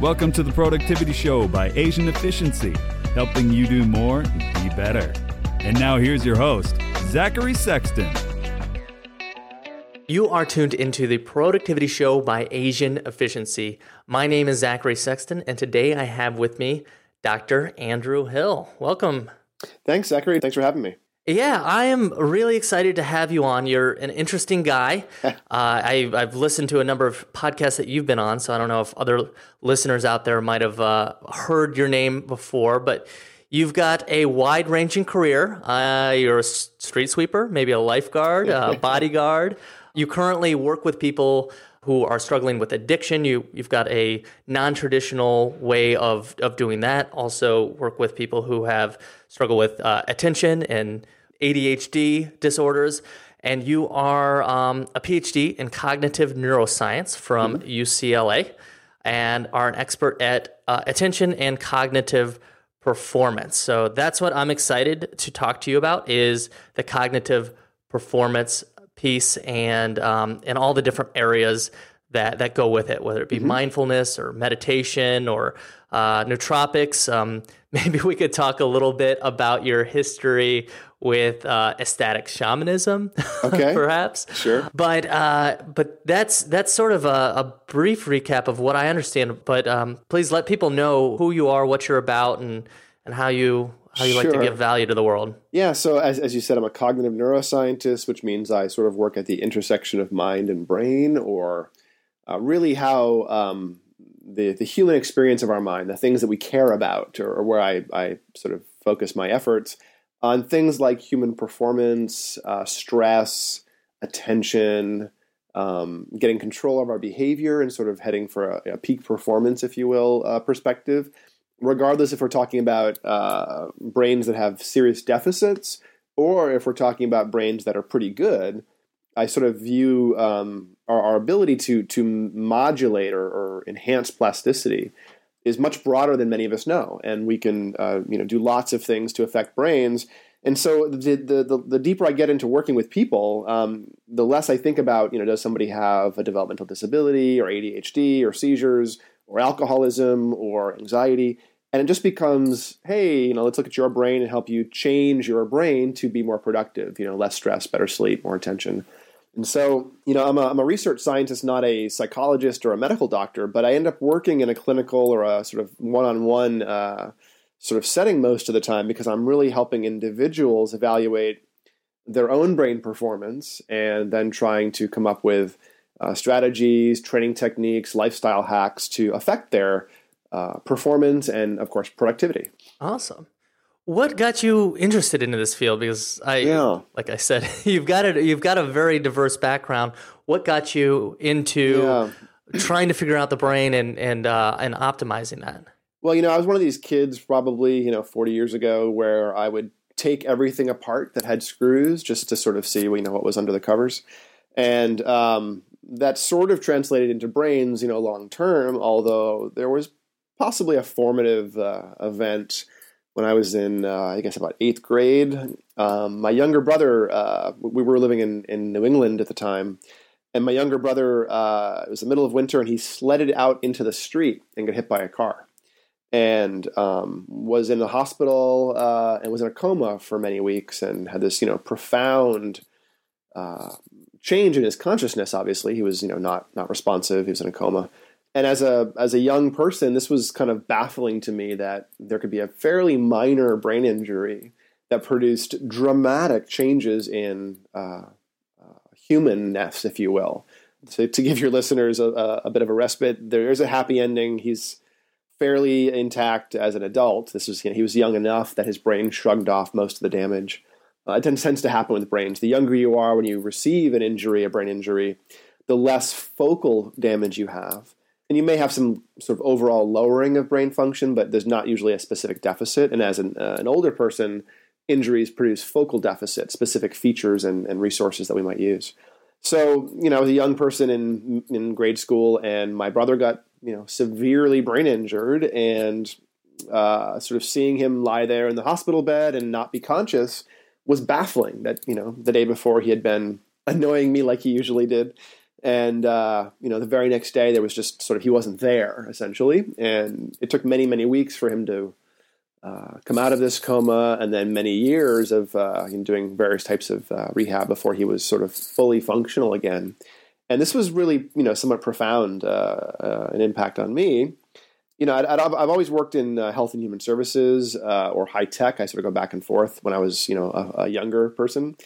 Welcome to the Productivity Show by Asian Efficiency, helping you do more and be better. And now here's your host, Zachary Sexton. You are tuned into the Productivity Show by Asian Efficiency. My name is Zachary Sexton, and today I have with me Dr. Andrew Hill. Welcome. Thanks, Zachary. Thanks for having me. Yeah, I am really excited to have you on. You're an interesting guy. uh, I, have listened to a number of podcasts that you've been on, so I don't know if other listeners out there might have uh, heard your name before, but you've got a wide ranging career. Uh, you're a street sweeper, maybe a lifeguard, a bodyguard. You currently work with people who are struggling with addiction. You you've got a non-traditional way of of doing that. Also work with people who have struggle with uh, attention and ADHD disorders, and you are um, a PhD in cognitive neuroscience from mm-hmm. UCLA and are an expert at uh, attention and cognitive performance. So that's what I'm excited to talk to you about is the cognitive performance piece and um, and all the different areas that that go with it, whether it be mm-hmm. mindfulness or meditation or uh, nootropics. Um, maybe we could talk a little bit about your history with uh, ecstatic shamanism, okay. perhaps. Sure. But uh, but that's that's sort of a, a, brief recap of what I understand. But um, please let people know who you are, what you're about, and and how you how you sure. like to give value to the world. Yeah. So as as you said, I'm a cognitive neuroscientist, which means I sort of work at the intersection of mind and brain, or uh, really how um, the the human experience of our mind, the things that we care about, or, or where I, I sort of focus my efforts on things like human performance, uh, stress, attention, um, getting control of our behavior, and sort of heading for a, a peak performance, if you will, uh, perspective. Regardless if we're talking about uh, brains that have serious deficits or if we're talking about brains that are pretty good, I sort of view um, our, our, ability to to modulate or, or, enhance plasticity is much broader than many of us know, and we can uh, you know do lots of things to affect brains. And so the the, the, the deeper I get into working with people, um, the less I think about you know does somebody have a developmental disability or ADHD or seizures or alcoholism or anxiety, and it just becomes hey you know let's look at your brain and help you change your brain to be more productive, you know less stress, better sleep, more attention. And so, you know, I'm a, I'm a research scientist, not a psychologist or a medical doctor, but I end up working in a clinical or a sort of one on one sort of setting most of the time because I'm really helping individuals evaluate their own brain performance and then trying to come up with uh, strategies, training techniques, lifestyle hacks to affect their uh, performance and, of course, productivity. Awesome. What got you interested into this field? Because I, yeah. like I said, you've got a you've got a very diverse background. What got you into yeah. trying to figure out the brain and and uh, and optimizing that? Well, you know, I was one of these kids, probably you know, forty years ago, where I would take everything apart that had screws just to sort of see you know what was under the covers, and um, that sort of translated into brains, you know, long term. Although there was possibly a formative uh, event when I was in, uh, I guess, about eighth grade. Um, my younger brother, uh, we were living in, in New England at the time, and my younger brother, uh, it was the middle of winter, and he sledded out into the street and got hit by a car, and um, was in the hospital uh, and was in a coma for many weeks, and had this, you know, profound uh, change in his consciousness. Obviously, he was, you know, not not responsive. He was in a coma and as a as a young person, this was kind of baffling to me that there could be a fairly minor brain injury that produced dramatic changes in uh, uh, humanness, if you will. So to give your listeners a, a, bit of a respite, there is a happy ending. He's fairly intact as an adult. This was you know, he was young enough that his brain shrugged off most of the damage. Uh, it tends to happen with brains. The younger you are when you receive an injury, a brain injury, the less focal damage you have and you may have some sort of overall lowering of brain function, but there's not usually a specific deficit. And as an, uh, an older person, injuries produce focal deficit, specific features and, and, resources that we might use. So, you know, I was a young person in in grade school, and my brother got you know severely brain injured, and uh, sort of seeing him lie there in the hospital bed and not be conscious was baffling. That you know, the day before he had been annoying me like he usually did And uh, you know, the very next day, there was just sort of he wasn't there essentially, and it took many many weeks for him to uh, come out of this coma, and then many years of uh, doing various types of uh, rehab before he was sort of fully functional again. And this was really you know somewhat profound uh, uh, an impact on me. You know, i have always worked in health and human services or high tech. I sort of go back and forth when I was you know a, a younger person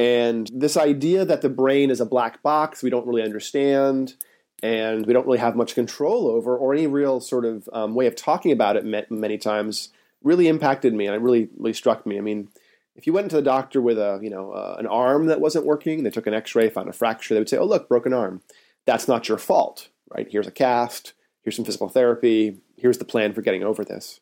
and this idea that the brain is a black box we don't really understand and we don't really have much control over or any real sort of um, way of talking about it many times really impacted me and it really, really struck me. I mean, if you went to the doctor with a, you know, uh, an arm that wasn't working, they took an x-ray, found a fracture, they would say, oh, look, broken arm. That's not your fault, right? Here's a cast, here's some physical therapy, here's the plan for getting over this.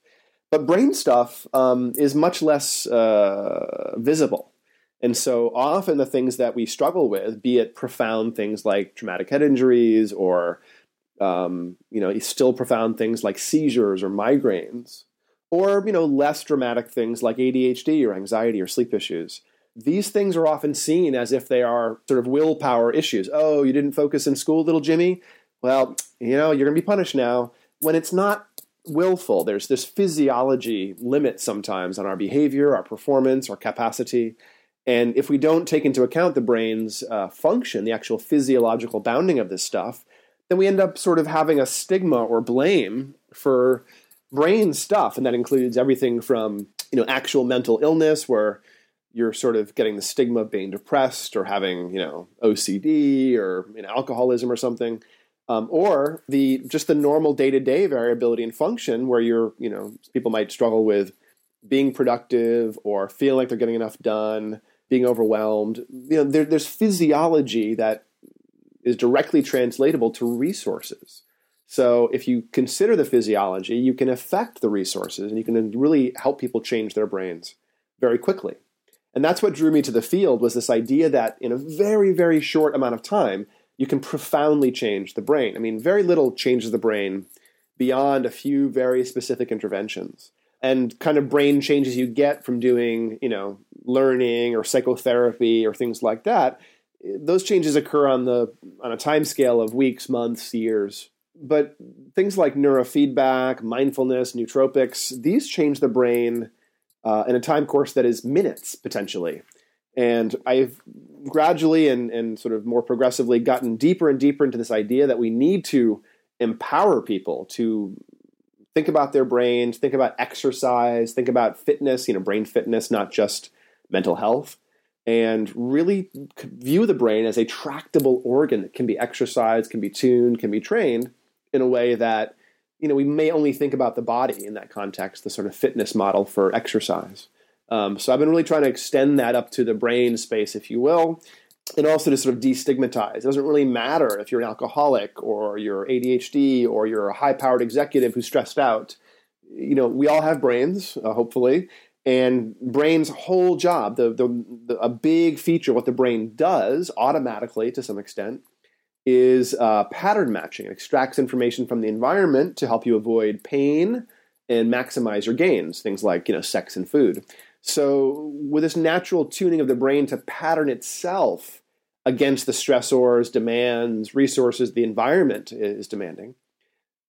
But brain stuff um, is much less uh, visible and so often the things that we struggle with, be it profound things like traumatic head injuries or um, you know, still profound things like seizures or migraines, or you know, less dramatic things like ADHD or anxiety or sleep issues. These things are often seen as if they are sort of willpower issues. Oh, you didn't focus in school, little Jimmy? Well, you know, you're going to be punished now. When it's not willful, there's this physiology limit sometimes on our behavior, our performance, our capacity. And if we don't take into account the brain's uh, function, the actual physiological bounding of this stuff, then we end up sort of having a stigma or blame for brain stuff. And that includes everything from, you know, actual mental illness where you're sort of getting the stigma of being depressed or having, you know, OCD or you know, alcoholism or something. Um, or the just the normal day-to-day variability and function where you're, you know, people might struggle with being productive or feel like they're getting enough done being overwhelmed. You know, there, there's physiology that is directly translatable to resources. So if you consider the physiology, you can affect the resources and you can really help people change their brains very quickly. And that's what drew me to the field was this idea that in a very, very short amount of time, you can profoundly change the brain. I mean, very little changes the brain beyond a few very specific interventions and kind of brain changes you get from doing, you know, learning or psychotherapy or things like that, those changes occur on the on a time scale of weeks, months, years. But things like neurofeedback, mindfulness, nootropics, these change the brain uh, in a time course that is minutes potentially. And I've gradually and, and sort of more progressively gotten deeper and deeper into this idea that we need to empower people to think about their brains, think about exercise, think about fitness, you know, brain fitness, not just mental health, and really view the brain as a tractable organ that can be exercised, can be tuned, can be trained in a way that, you know, we may only think about the body in that context, the sort of fitness model for exercise. Um, so I've been really trying to extend that up to the brain space, if you will, and also to sort of destigmatize. It doesn't really matter if you're an alcoholic or you're ADHD or you're a high powered executive who's stressed out. You know, we all have brains, uh, hopefully, and brain's whole job, the, the, the, a big feature, what the brain does automatically to some extent, is uh, pattern matching. It extracts information from the environment to help you avoid pain and maximize your gains, things like you know sex and food. So, with this natural tuning of the brain to pattern itself against the stressors, demands, resources the environment is demanding,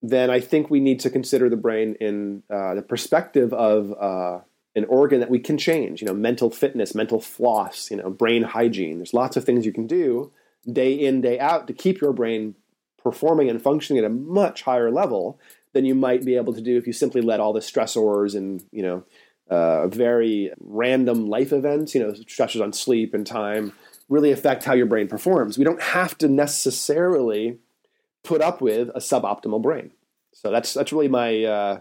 then I think we need to consider the brain in uh, the perspective of uh, an organ that we can change. You know, mental fitness, mental floss, you know, brain hygiene. There's lots of things you can do day in, day out to keep your brain performing and functioning at a much higher level than you might be able to do if you simply let all the stressors and you know uh, very random life events, you know, stressors on sleep and time, really affect how your brain performs. We don't have to necessarily put up with a suboptimal brain. So that's that's really my uh,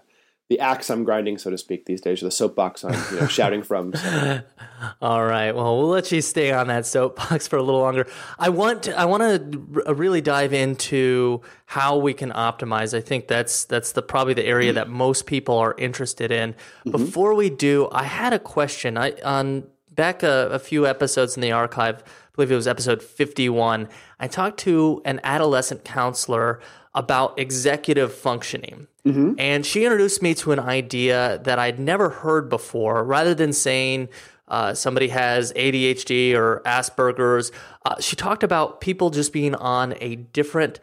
the axe I'm grinding, so to speak, these days, or the soapbox I'm you know, shouting from. So. All right. Well, we'll let you stay on that soapbox for a little longer. I want to, I want to r- really dive into how we can optimize. I think that's that's the probably the area that most people are interested in. Mm-hmm. Before we do, I had a question. I on back a, a few episodes in the archive. I believe it was episode 51. I talked to an adolescent counselor about executive functioning. Mm-hmm. And she introduced me to an idea that I'd never heard before. Rather than saying, uh, somebody has ADHD or Asperger's. Uh, she talked about people just being on a different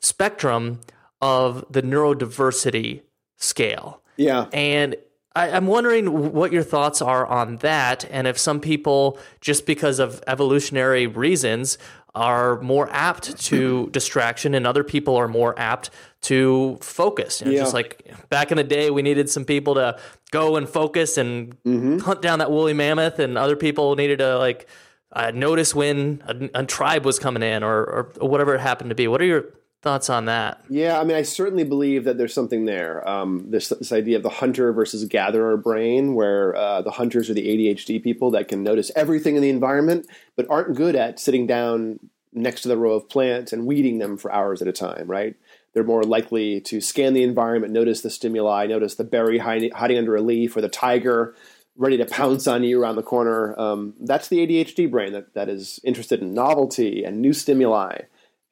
spectrum of the neurodiversity scale. Yeah. And I, am wondering what your thoughts are on that, and if some people, just because of evolutionary reasons, are more apt to distraction, and other people are more apt to focus. You know, Yeah. Just like back in the day, we needed some people to go and focus and Mm-hmm. hunt down that woolly mammoth, and other people needed to like uh, notice when a, a tribe was coming in, or, or whatever it happened to be. What are your thoughts on that? Yeah, I mean, I certainly believe that there's something there. Um, this this idea of the hunter versus gatherer brain, where uh, the hunters are the ADHD people that can notice everything in the environment, but aren't good at sitting down next to the row of plants and weeding them for hours at a time. Right? They're more likely to scan the environment, notice the stimuli, notice the berry hiding, under a leaf, or the tiger ready to pounce on you around the corner. Um, that's the ADHD brain that, that is interested in novelty and new stimuli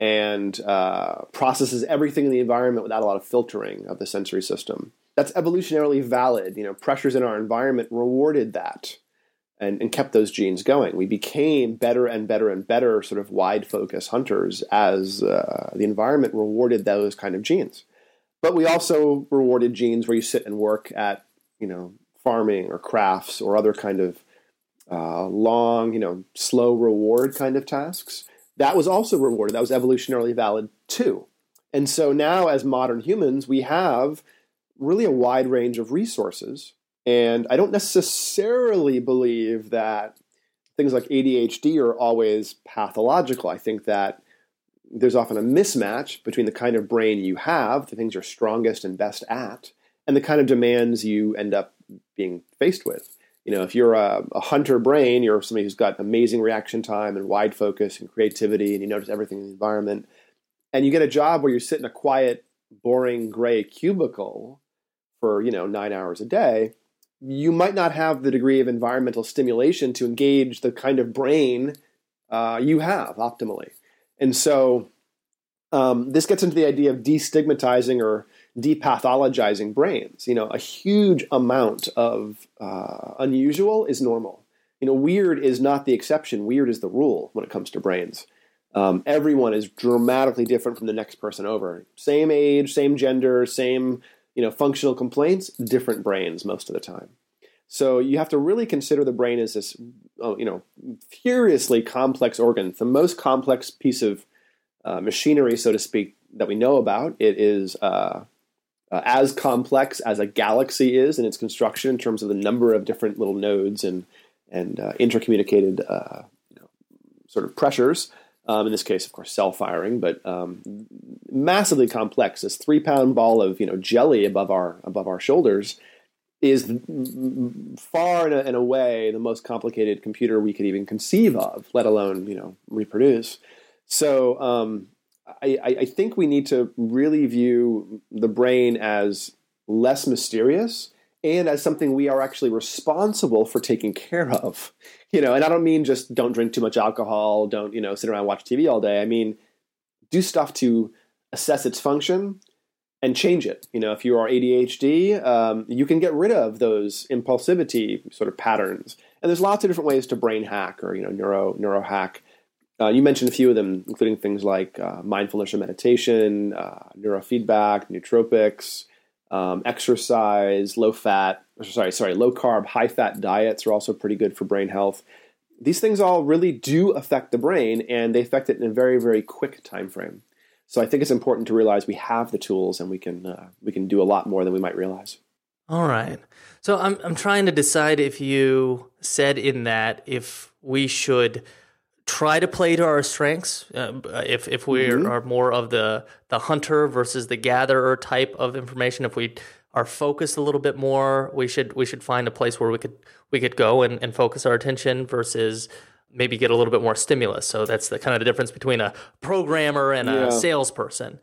and uh, processes everything in the environment without a lot of filtering of the sensory system. That's evolutionarily valid. You know, pressures in our environment rewarded that and, and kept those genes going. We became better and better and better sort of wide focus hunters as uh, the environment rewarded those kind of genes. But we also rewarded genes where you sit and work at, you know, farming or crafts or other kind of uh, long, you know, slow reward kind of tasks that was also rewarded. That was evolutionarily valid too. And so now, as modern humans, we have really a wide range of resources. And I don't necessarily believe that things like ADHD are always pathological. I think that there's often a mismatch between the kind of brain you have, the things you're strongest and best at, and the kind of demands you end up being faced with you know, if you're a, a, hunter brain, you're somebody who's got amazing reaction time and wide focus and creativity, and you notice everything in the environment, and you get a job where you sit in a quiet, boring, gray cubicle for you know nine hours a day, you might not have the degree of environmental stimulation to engage the kind of brain uh, you have optimally, and so um, this gets into the idea of destigmatizing or depathologizing brains. You know, a huge amount of uh, unusual is normal. You know, weird is not the exception. Weird is the rule when it comes to brains. Um, everyone is dramatically different from the next person over. Same age, same gender, same you know functional complaints, different brains most of the time. So you have to really consider the brain as this, oh, you know, furiously complex organ. It's the most complex piece of uh, machinery, so to speak, that we know about. It is uh, uh, as complex as a galaxy is in its construction in terms of the number of different little nodes and and uh, intercommunicated uh, you know, sort of pressures. Um, in this case, of course, cell firing, but um, massively complex. This three pound ball of you know jelly above our above our shoulders is far and, away the most complicated computer we could even conceive of, let alone you know reproduce. So um, I, I, think we need to really view the brain as less mysterious and as something we are actually responsible for taking care of. You know, and I don't mean just don't drink too much alcohol, don't you know sit around watch TV all day. I mean do stuff to assess its function and change it. You know, if you are ADHD, um, you can get rid of those impulsivity sort of patterns. And there's lots of different ways to brain hack or you know neuro neuro hack. Uh, you mentioned a few of them, including things like uh, mindfulness or meditation, uh, neurofeedback, nootropics, um, exercise, low fat, sorry, sorry, low carb, high fat diets are also pretty good for brain health. These things all really do affect the brain, and they affect it in a very, very quick time frame. So I think it's important to realize we have the tools, and we can uh, we can do a lot more than we might realize. All right. So I'm I'm trying to decide if you said in that if we should try to play to our strengths. Uh, if if we Mm-hmm. are more of the the hunter versus the gatherer type of information, if we are focused a little bit more, we should we should find a place where we could we could go and, and focus our attention versus maybe get a little bit more stimulus. So that's the kind of the difference between a programmer and Yeah. a salesperson.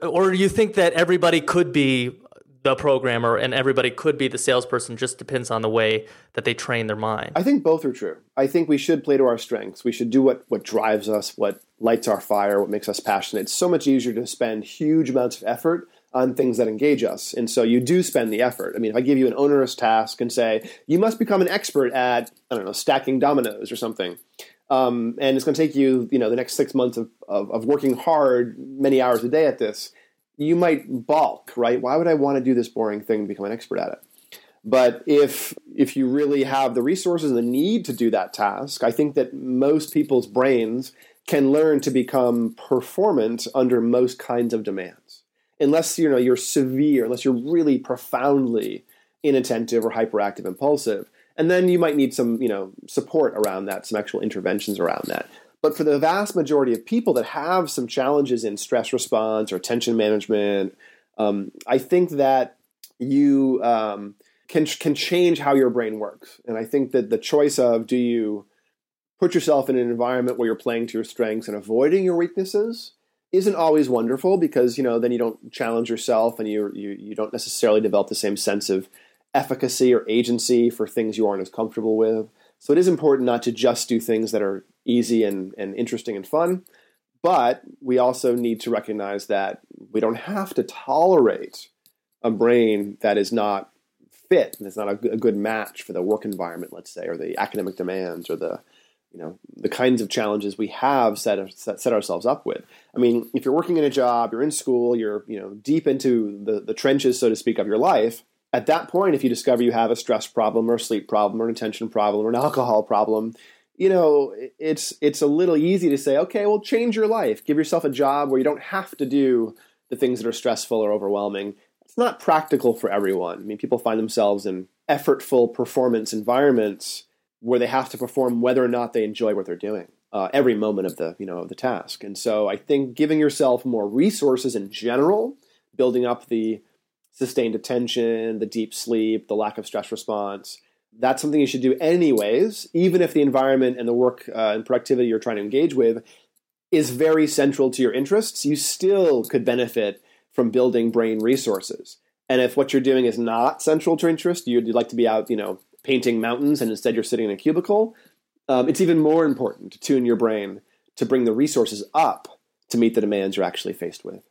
Or do you think that everybody could be the programmer and everybody could be the salesperson? Just depends on the way that they train their mind. I think both are true. I think we should play to our strengths. We should do what, what drives us, what lights our fire, what makes us passionate. It's so much easier to spend huge amounts of effort on things that engage us. And so you do spend the effort. I mean, if I give you an onerous task and say, you must become an expert at, I don't know, stacking dominoes or something, um, and it's going to take you, you know, the next six months of, of, of working hard, many hours a day at this, you might balk, right? Why would I want to do this boring thing and become an expert at it? But if if you really have the resources and the need to do that task, I think that most people's brains can learn to become performant under most kinds of demands. Unless you know you're severe, unless you're really profoundly inattentive or hyperactive impulsive. And then you might need some, you know, support around that, some actual interventions around that. But for the vast majority of people that have some challenges in stress response or attention management, um, I think that you um, can can change how your brain works. And I think that the choice of do you put yourself in an environment where you're playing to your strengths and avoiding your weaknesses isn't always wonderful because you know then you don't challenge yourself and you you you don't necessarily develop the same sense of efficacy or agency for things you aren't as comfortable with. So it is important not to just do things that are easy and, and interesting and fun, but we also need to recognize that we don't have to tolerate a brain that is not fit and not a, a good match for the work environment, let's say, or the academic demands or the you know the kinds of challenges we have set, set, set ourselves up with. I mean, if you're working in a job, you're in school, you're you know deep into the, the trenches, so to speak, of your life. At that point, if you discover you have a stress problem or a sleep problem or an attention problem or an alcohol problem, you know it's it's a little easy to say, okay, well, change your life, give yourself a job where you don't have to do the things that are stressful or overwhelming it's not practical for everyone. I mean, people find themselves in effortful performance environments where they have to perform whether or not they enjoy what they're doing uh, every moment of the you know of the task. And so I think giving yourself more resources in general, building up the sustained attention, the deep sleep, the lack of stress response. That's something you should do anyways, even if the environment and the work uh, and productivity you're trying to engage with is very central to your interests. You still could benefit from building brain resources. And if what you're doing is not central to interest, you'd, you'd like to be out, you know, painting mountains, and instead you're sitting in a cubicle, um, it's even more important to tune your brain to bring the resources up to meet the demands you're actually faced with.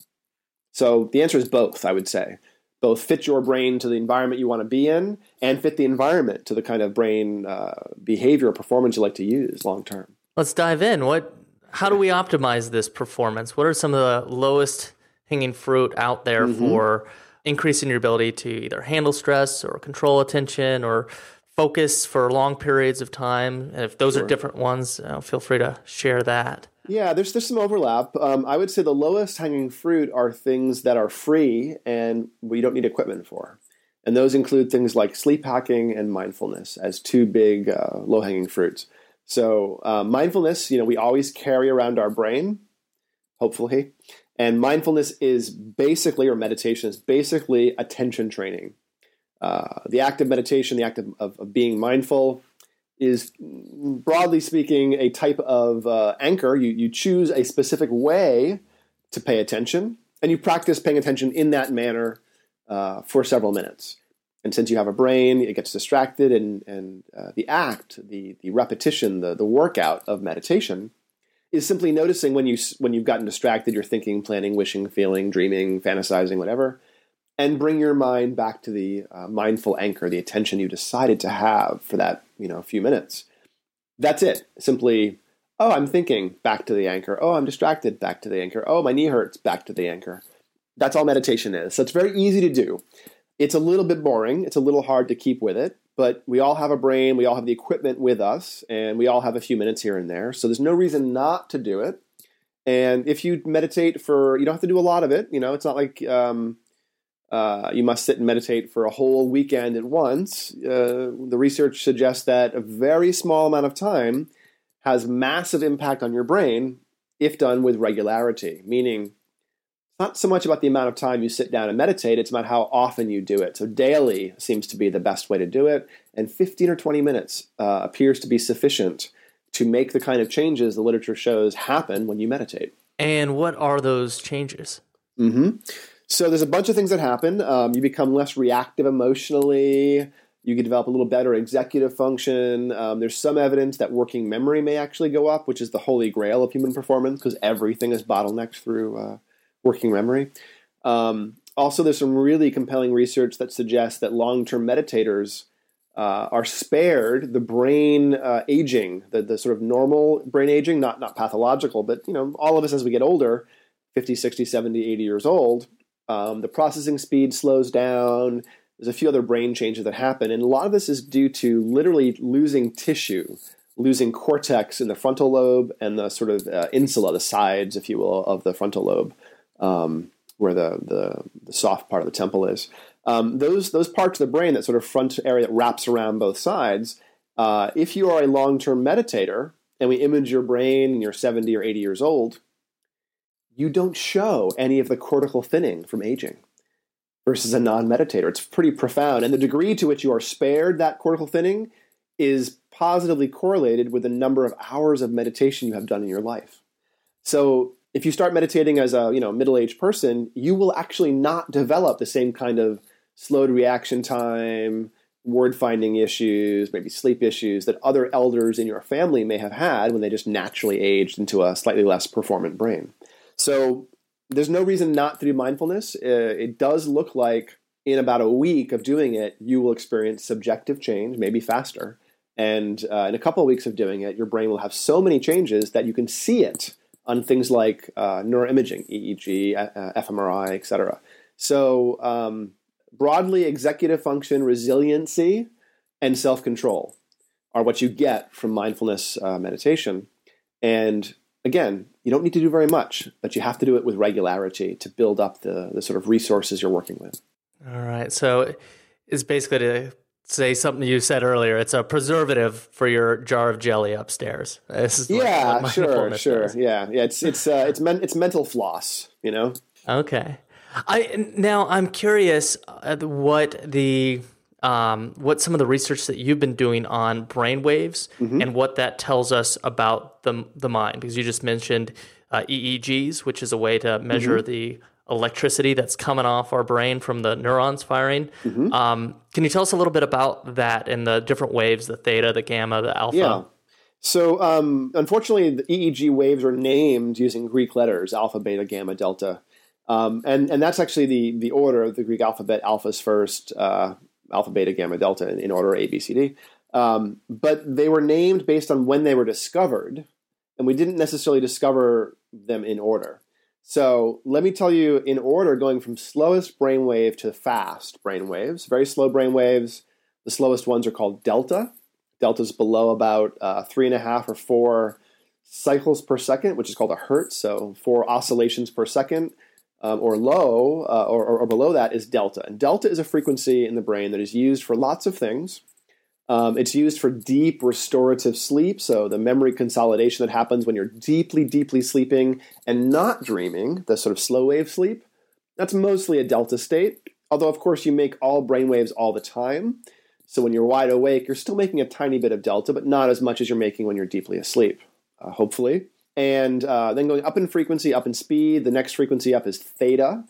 So the answer is both, I would say. Both fit your brain to the environment you want to be in, and fit the environment to the kind of brain uh, behavior or performance you like to use long term. Let's dive in. What? How do we optimize this performance? What are some of the lowest hanging fruit out there mm-hmm. for increasing your ability to either handle stress or control attention or focus for long periods of time. And if those sure. are different ones, uh, feel free to share that. Yeah, there's there's some overlap. Um, I would say the lowest hanging fruit are things that are free and we don't need equipment for, and those include things like sleep hacking and mindfulness as two big uh, low hanging fruits. So uh, mindfulness, you know, we always carry around our brain, hopefully, and mindfulness is basically, or meditation is basically attention training. Uh, the act of meditation, the act of, of, of, being mindful, is broadly speaking a type of uh, anchor. You, you choose a specific way to pay attention, and you practice paying attention in that manner uh, for several minutes. And since you have a brain, it gets distracted, and, and uh, the act, the, the repetition, the, the workout of meditation is simply noticing when you when you've gotten distracted, you're thinking, planning, wishing, feeling, dreaming, fantasizing, whatever, and bring your mind back to the uh, mindful anchor, the attention you decided to have for that you know few minutes. That's it. Simply, oh, I'm thinking, back to the anchor. Oh, I'm distracted, back to the anchor. Oh, my knee hurts, back to the anchor. That's all meditation is. So it's very easy to do. It's a little bit boring. It's a little hard to keep with it, but we all have a brain, we all have the equipment with us, and we all have a few minutes here and there. So there's no reason not to do it. And if you meditate for, you don't have to do a lot of it. You know, it's not like um, uh, you must sit and meditate for a whole weekend at once. Uh, the research suggests that a very small amount of time has massive impact on your brain if done with regularity, meaning it's not so much about the amount of time you sit down and meditate, it's about how often you do it. So, daily seems to be the best way to do it, and 15 or 20 minutes uh, appears to be sufficient to make the kind of changes the literature shows happen when you meditate. And what are those changes? Mm-hmm. So, there's a bunch of things that happen. Um, you become less reactive emotionally. You can develop a little better executive function. Um, there's some evidence that working memory may actually go up, which is the holy grail of human performance because everything is bottlenecked through. Uh, working memory. Um, also, there's some really compelling research that suggests that long term meditators uh, are spared the brain uh, aging, the, the sort of normal brain aging, not, not pathological, but you know, all of us as we get older, 50, 60, 70, 80 years old, um, the processing speed slows down. There's a few other brain changes that happen. And a lot of this is due to literally losing tissue, losing cortex in the frontal lobe and the sort of uh, insula, the sides, if you will, of the frontal lobe, um, where the, the, the soft part of the temple is um, those those parts of the brain, that sort of front area that wraps around both sides. Uh, if you are a long term meditator and we image your brain and you're 70 or 80 years old, you don't show any of the cortical thinning from aging versus a non meditator. It's pretty profound. And the degree to which you are spared that cortical thinning is positively correlated with the number of hours of meditation you have done in your life. So if you start meditating as a you know middle-aged person, you will actually not develop the same kind of slowed reaction time, word finding issues, maybe sleep issues that other elders in your family may have had when they just naturally aged into a slightly less performant brain. So there's no reason not to do mindfulness. Uh, it does look like in about a week of doing it, you will experience subjective change, maybe faster. And uh, in a couple of weeks of doing it, your brain will have so many changes that you can see it on things like uh, neuroimaging, EEG, uh, fMRI, etc. So um, broadly executive function, resiliency, and self control are what you get from mindfulness uh, meditation. And again, you don't need to do very much, but you have to do it with regularity to build up the, the sort of resources you're working with. All right. So it's basically to say something you said earlier. It's a preservative for your jar of jelly upstairs. yeah, sure, sure. Does. Yeah, yeah. It's it's uh, it's men- it's mental floss. You know. Okay. I now I'm curious what the um, what some of the research that you've been doing on brainwaves mm-hmm. and what that tells us about the the mind because you just mentioned uh, EEGs, which is a way to measure mm-hmm. the electricity that's coming off our brain from the neurons firing. Mm-hmm. Um, can you tell us a little bit about that and the different waves, the theta, the gamma, the alpha? Yeah. So, um, unfortunately, the EEG waves are named using Greek letters alpha, beta, gamma, delta. Um, and and that's actually the the order of the Greek alphabet. Alpha's first, uh, alpha, beta, gamma, delta in, in order A, B, C, D. Um, but they were named based on when they were discovered, and we didn't necessarily discover them in order. So let me tell you in order, going from slowest brainwave to fast brainwaves. Very slow brainwaves. The slowest ones are called delta. Delta is below about uh, three and a half or four cycles per second, which is called a hertz. So four oscillations per second um, or low uh, or, or, below that is delta. And delta is a frequency in the brain that is used for lots of things. Um, it's used for deep restorative sleep, so the memory consolidation that happens when you're deeply, deeply sleeping and not dreaming, the sort of slow wave sleep. That's mostly a delta state, although, of course, you make all brain waves all the time. So when you're wide awake, you're still making a tiny bit of delta, but not as much as you're making when you're deeply asleep, uh, hopefully and uh, then going up in frequency, up in speed. The next frequency up is theta.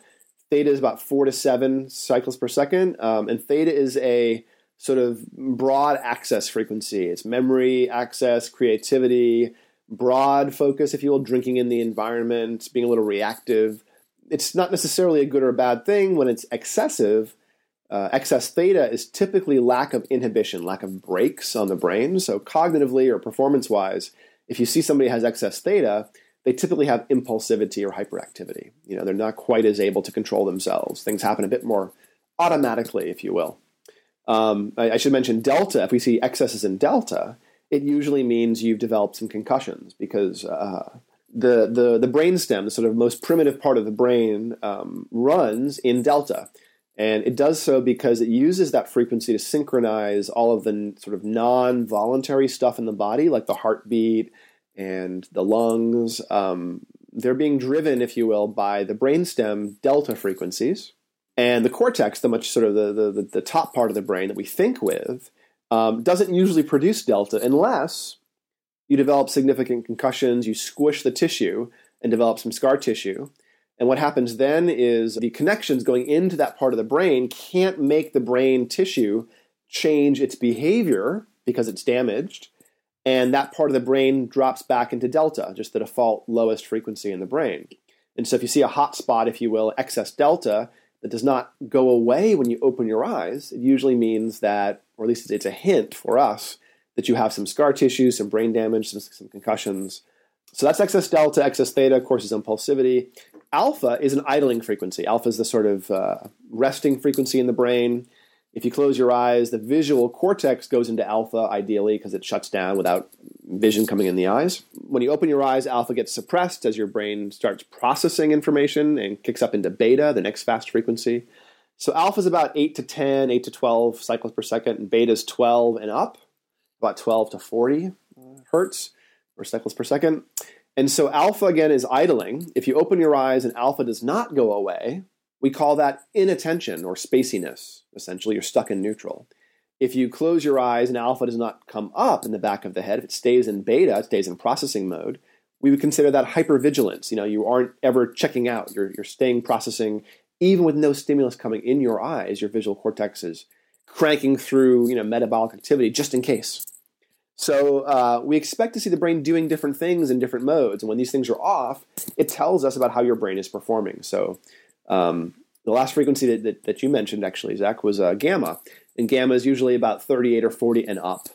Theta is about four to seven cycles per second, um, and theta is a sort of broad access frequency. It's memory access, creativity, broad focus, if you will, drinking in the environment, being a little reactive. It's not necessarily a good or a bad thing when it's excessive. Uh, excess theta is typically lack of inhibition, lack of brakes on the brain. So, cognitively or performance wise, if you see somebody has excess theta, they typically have impulsivity or hyperactivity. You know, they're not quite as able to control themselves. Things happen a bit more automatically, if you will. Um, I, I, should mention delta. If we see excesses in delta, it usually means you've developed some concussions because uh, the the the brainstem, the sort of most primitive part of the brain, um, runs in delta, and it does so because it uses that frequency to synchronize all of the sort of non-voluntary stuff in the body, like the heartbeat and the lungs. Um, they're being driven, if you will, by the brainstem delta frequencies. And the cortex, the much sort of the, the, the top part of the brain that we think with, um, doesn't usually produce delta unless you develop significant concussions, you squish the tissue and develop some scar tissue. And what happens then is the connections going into that part of the brain can't make the brain tissue change its behavior because it's damaged and that part of the brain drops back into delta, just the default lowest frequency in the brain. And so if you see a hot spot, if you will, excess delta, that does not go away when you open your eyes, it usually means that, or at least it's a hint for us, that you have some scar tissue, some brain damage, some, some concussions. So that's excess delta, excess theta, of course, is impulsivity. Alpha is an idling frequency. Alpha is the sort of uh, resting frequency in the brain. If you close your eyes, the visual cortex goes into alpha ideally because it shuts down without vision coming in the eyes. When you open your eyes, alpha gets suppressed as your brain starts processing information and kicks up into beta, the next fast frequency. So alpha is about 8 to 10, 8 to 12 cycles per second, and beta is 12 and up, about 12 to 40 uh, hertz or cycles per second. And so alpha again is idling. If you open your eyes and alpha does not go away, we call that inattention or spaciness. Essentially, you're stuck in neutral. If you close your eyes and alpha does not come up in the back of the head, if it stays in beta, it stays in processing mode, we would consider that hypervigilance. You know, you aren't ever checking out. You're, you're staying processing, even with no stimulus coming in your eyes. Your visual cortex is cranking through, you know, metabolic activity just in case. So uh, we expect to see the brain doing different things in different modes, and when these things are off, it tells us about how your brain is performing. So um, the last frequency that, that, that, you mentioned, actually, Zach, was uh, gamma. And gamma is usually about 38 or 40 and up.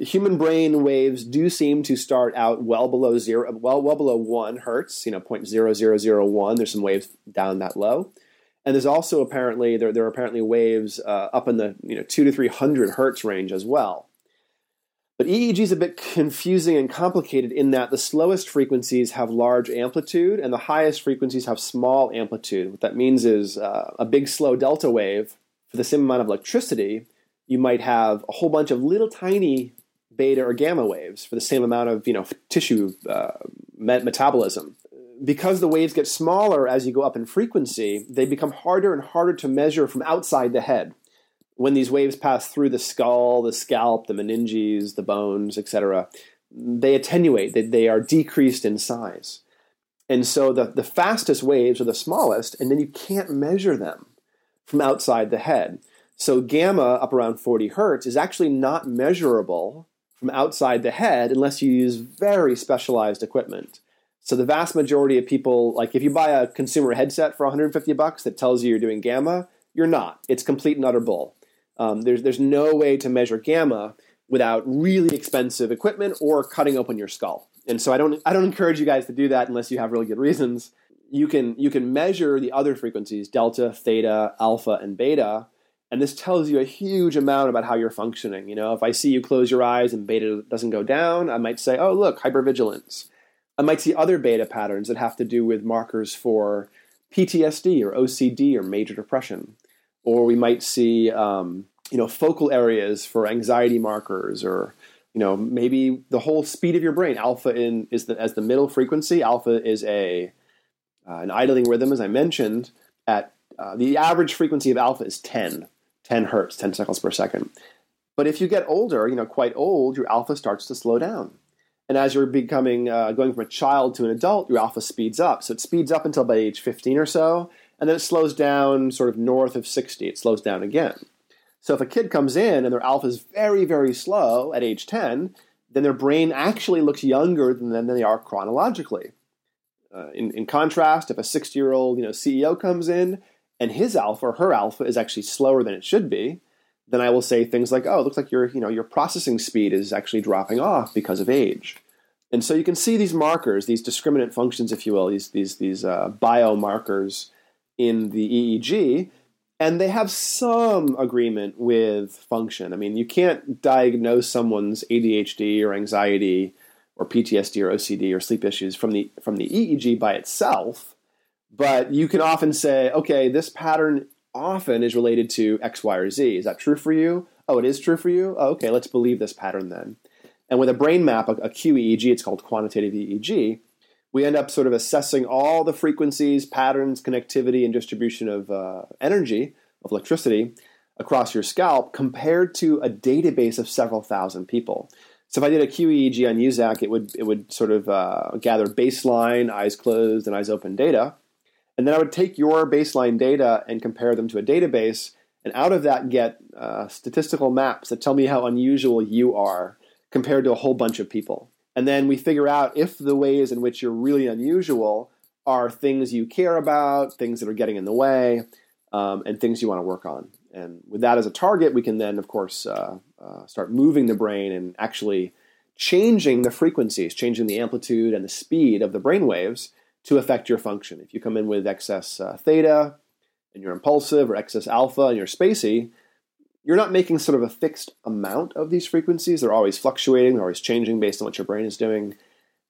Human brain waves do seem to start out well below zero, well, well below one hertz, you know, 0.0001. There's some waves down that low. And there's also apparently, there, there are apparently waves uh, up in the, you know, two to 300 hertz range as well. But EEG is a bit confusing and complicated in that the slowest frequencies have large amplitude and the highest frequencies have small amplitude. What that means is uh, a big slow delta wave for the same amount of electricity, you might have a whole bunch of little tiny beta or gamma waves for the same amount of you know tissue uh, metabolism. Because the waves get smaller as you go up in frequency, they become harder and harder to measure from outside the head when these waves pass through the skull, the scalp, the meninges, the bones, etc., they attenuate, they, they are decreased in size. And so the, the fastest waves are the smallest, and then you can't measure them from outside the head. So gamma up around 40 hertz is actually not measurable from outside the head unless you use very specialized equipment. So the vast majority of people, like if you buy a consumer headset for 150 bucks that tells you you're doing gamma, you're not. It's complete and utter bull. Um, there's there's no way to measure gamma without really expensive equipment or cutting open your skull. And so I don't I don't encourage you guys to do that unless you have really good reasons. You can you can measure the other frequencies delta, theta, alpha, and beta, and this tells you a huge amount about how you're functioning. You know, if I see you close your eyes and beta doesn't go down, I might say, oh look, hypervigilance. I might see other beta patterns that have to do with markers for PTSD or OCD or major depression or we might see um, you know focal areas for anxiety markers or you know maybe the whole speed of your brain alpha in is the, as the middle frequency alpha is a uh, an idling rhythm as i mentioned at uh, the average frequency of alpha is 10 10 hertz 10 cycles per second but if you get older you know quite old your alpha starts to slow down and as you're becoming uh, going from a child to an adult your alpha speeds up so it speeds up until by age 15 or so and then it slows down sort of north of 60. It slows down again. So if a kid comes in and their alpha is very, very slow at age 10, then their brain actually looks younger than, than they are chronologically. Uh, in, in, contrast, if a 60 year old you know, CEO comes in and his alpha or her alpha is actually slower than it should be, then I will say things like, "Oh, it looks like your you know your processing speed is actually dropping off because of age." And so you can see these markers, these discriminant functions, if you will, these these these uh, biomarkers in the EEG, and they have some agreement with function. I mean, you can't diagnose someone's ADHD or anxiety or PTSD or OCD or sleep issues from the from the EEG by itself, but you can often say, okay, this pattern often is related to X, Y, or Z. Is that true for you? Oh, it is true for you? Oh, okay, let's believe this pattern then. And with a brain map, a, a QEEG, it's called quantitative EEG, we end up sort of assessing all the frequencies, patterns, connectivity, and distribution of uh, energy, of electricity, across your scalp compared to a database of several thousand people. So if I did a QEEG on Zach, it would it would sort of uh, gather baseline, eyes closed, and eyes open data, and then I would take your baseline data and compare them to a database, and out of that get uh, statistical maps that tell me how unusual you are compared to a whole bunch of people. And then we figure out if the ways in which you're really unusual are things you care about, things that are getting in the way. um, and things you want to work on. And with that as a target, we can then, of course, uh, uh, start moving the brain and actually changing the frequencies, changing the amplitude and the speed of the brain waves to affect your function. If you come in with excess uh, theta and you're impulsive, or excess alpha and you're spacey, you're not making sort of a fixed amount of these frequencies. They're always fluctuating, they're always changing based on what your brain is doing.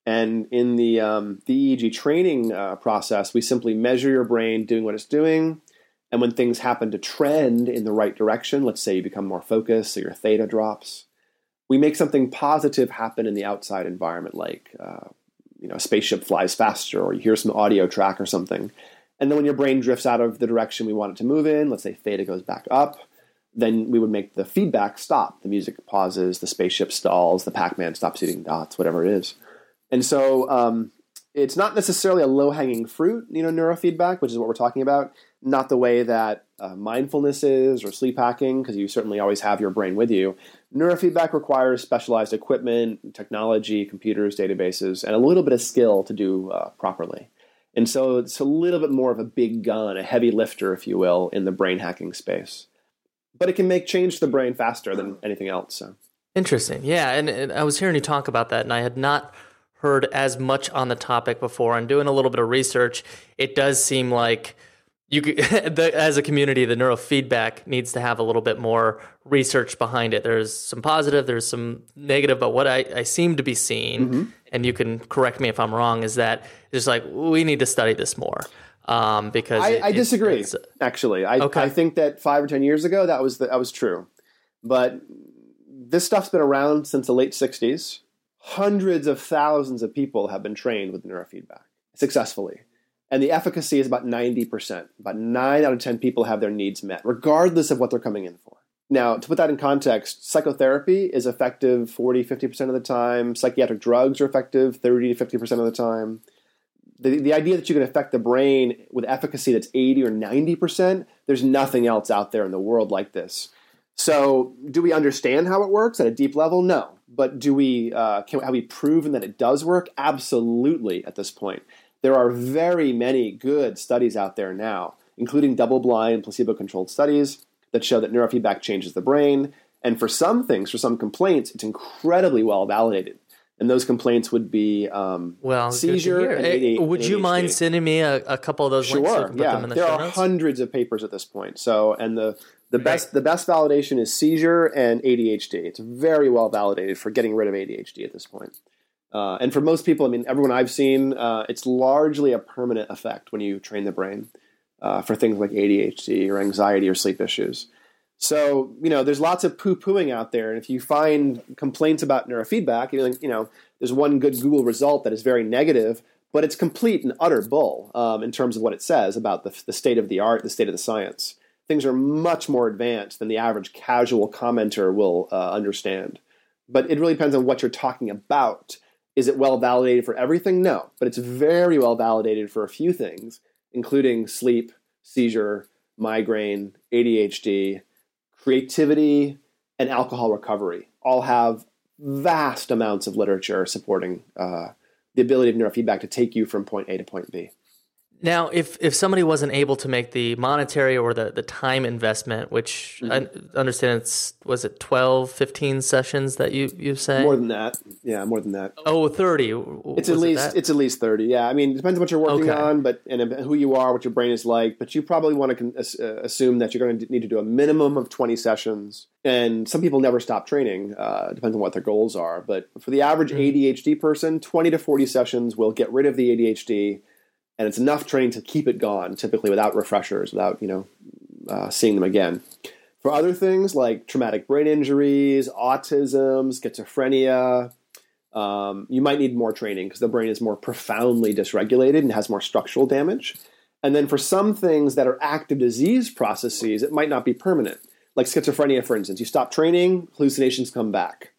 And in the, um, the EEG training uh, process, we simply measure your brain doing what it's doing. And when things happen to trend in the right direction, let's say you become more focused, so your theta drops, we make something positive happen in the outside environment, like uh, you know, a spaceship flies faster, or you hear some audio track or something. And then when your brain drifts out of the direction we want it to move in, let's say theta goes back up, then we would make the feedback stop. The music pauses, the spaceship stalls, the Pac Man stops eating dots, whatever it is. And so um, it's not necessarily a low hanging fruit, you know, neurofeedback, which is what we're talking about. Not the way that uh, mindfulness is or sleep hacking, because you certainly always have your brain with you. Neurofeedback requires specialized equipment, technology, computers, databases, and a little bit of skill to do uh, properly. And so it's a little bit more of a big gun, a heavy lifter, if you will, in the brain hacking space. But it can make change to the brain faster than anything else. So. Interesting. Yeah. And, and I was hearing you talk about that, and I had not heard as much on the topic before. And doing a little bit of research, it does seem like you the, as a community, the neurofeedback needs to have a little bit more research behind it. There's some positive, there's some negative, but what I, I seem to be seeing, mm-hmm. and you can correct me if I'm wrong, is that it's like we need to study this more. Um, because I, it, I disagree. actually, I, okay. I think that five or ten years ago that was the, that was true, but this stuff's been around since the late '60s. Hundreds of thousands of people have been trained with neurofeedback successfully and the efficacy is about 90%. About 9 out of 10 people have their needs met, regardless of what they're coming in for. Now, to put that in context, psychotherapy is effective 40, 50% of the time. Psychiatric drugs are effective 30 to 50% of the time. The, the idea that you can affect the brain with efficacy that's 80 or 90%, there's nothing else out there in the world like this. So, do we understand how it works at a deep level? No. But do we, uh, can, have we proven that it does work? Absolutely at this point. There are very many good studies out there now, including double blind, placebo controlled studies that show that neurofeedback changes the brain. And for some things, for some complaints, it's incredibly well validated. And those complaints would be um, well seizure. And hey, would you mind sending me a, a, couple of those sure, links? So yeah. The there are notes? hundreds of papers at this point. So, and the the best the best validation is seizure and ADHD. It's very well validated for getting rid of ADHD at this point. Uh, and for most people, I mean, everyone I've seen, uh, it's largely a permanent effect when you train the brain uh, for things like ADHD or anxiety or sleep issues. So, you know, there's lots of poo pooing out there. And if you find complaints about neurofeedback, you know, there's one good Google result that is very negative, but it's complete and utter bull um, in terms of what it says about the, the state of the art, the state of the science. Things are much more advanced than the average casual commenter will uh, understand. But it really depends on what you're talking about is it well validated for everything? No, but it's very well validated for a few things, including sleep, seizure, migraine, ADHD, creativity, and alcohol recovery. All have vast amounts of literature supporting uh, the ability of neurofeedback to take you from point A to point B. Now, if if somebody wasn't able to make the monetary or the, the time investment, which mm-hmm. I understand it's was it 12, 15 sessions that you you say more than that, yeah, more than that. Oh, 30. It's at least it it's at least thirty. Yeah, I mean, it depends on what you're working okay. on, but and who you are, what your brain is like. But you probably want to uh, assume that you're going to need to do a minimum of twenty sessions. And some people never stop training. Uh, depends on what their goals are. But for the average mm-hmm. ADHD person, twenty to forty sessions will get rid of the ADHD and it's enough training to keep it gone, typically without refreshers, without you know uh, seeing them again. For other things like traumatic brain injuries, autism, schizophrenia, um, you might need more training because the brain is more profoundly dysregulated and has more structural damage. And then for some things that are active disease processes, it might not be permanent. Like schizophrenia, for instance, you stop training, hallucinations come back.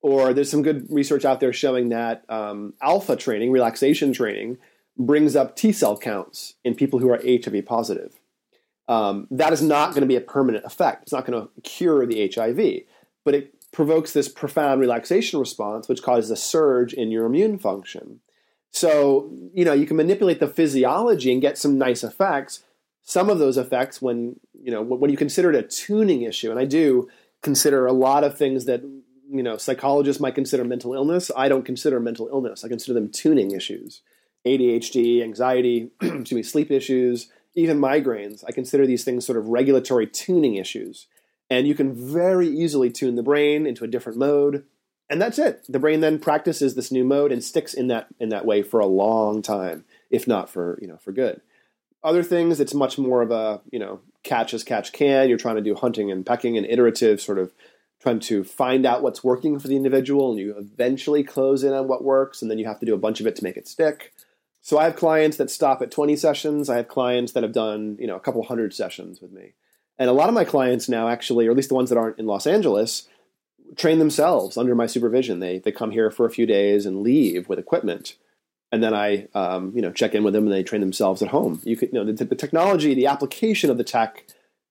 Or there's some good research out there showing that um, alpha training, relaxation training, brings up T cell counts in people who are HIV positive. Um, that is not going to be a permanent effect. It's not going to cure the HIV, but it provokes this profound relaxation response, which causes a surge in your immune function. So, you know, you can manipulate the physiology and get some nice effects. some of those effects when you know when you consider it a tuning issue, and I do consider a lot of things that you know psychologists might consider mental illness. I don't consider mental illness. I consider them tuning issues. ADHD, anxiety, excuse me, sleep issues, even migraines. I consider these things sort of regulatory tuning issues. And you can very easily tune the brain into a different mode. And that's it. The brain then practices this new mode and sticks in that in that way for a long time, if not for, you know, for good. Other things, it's much more of a, you know, catch as catch can. You're trying to do hunting and pecking and iterative sort of trying to find out what's working for the individual and you eventually close in on what works and then you have to do a bunch of it to make it stick so I have clients that stop at 20 sessions. I have clients that have done, you know, a couple hundred sessions with me. And a lot of my clients now actually, or at least the ones that aren't in Los Angeles, train themselves under my supervision. They they come here for a few days and leave with equipment. And then I, um, you know, check in with them and they train themselves at home. You could, you know, the, the technology, the application of the tech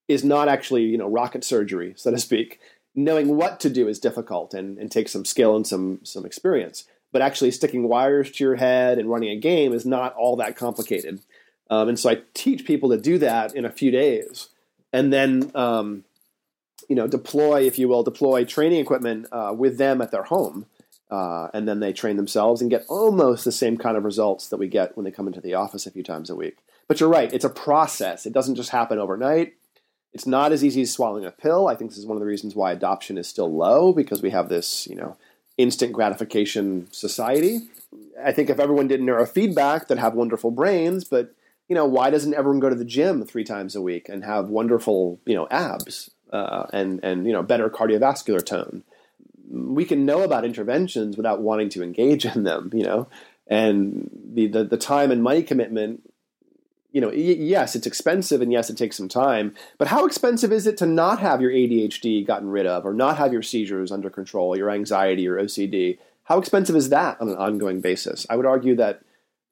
is not actually, you know, rocket surgery, so to speak. Knowing what to do is difficult and, and takes some skill and some some experience but actually sticking wires to your head and running a game is not all that complicated. Um, and so I teach people to do that in a few days, and then um, you know deploy, if you will, deploy training equipment uh, with them at their home, uh, and then they train themselves and get almost the same kind of results that we get when they come into the office a few times a week. But you're right; it's a process. It doesn't just happen overnight. It's not as easy as swallowing a pill. I think this is one of the reasons why adoption is still low because we have this, you know, instant gratification society. I think if everyone did neurofeedback, they'd have wonderful brains, but you know, why doesn't everyone go to the gym three times a week and have wonderful, you know, abs uh, and and you know better cardiovascular tone? We can know about interventions without wanting to engage in them, you know, and the the, the time and money commitment you know, yes, it's expensive and yes, it takes some time. But how expensive is it to not have your ADHD gotten rid of or not have your seizures under control, your anxiety, your OCD? How expensive is that on an ongoing basis? I would argue that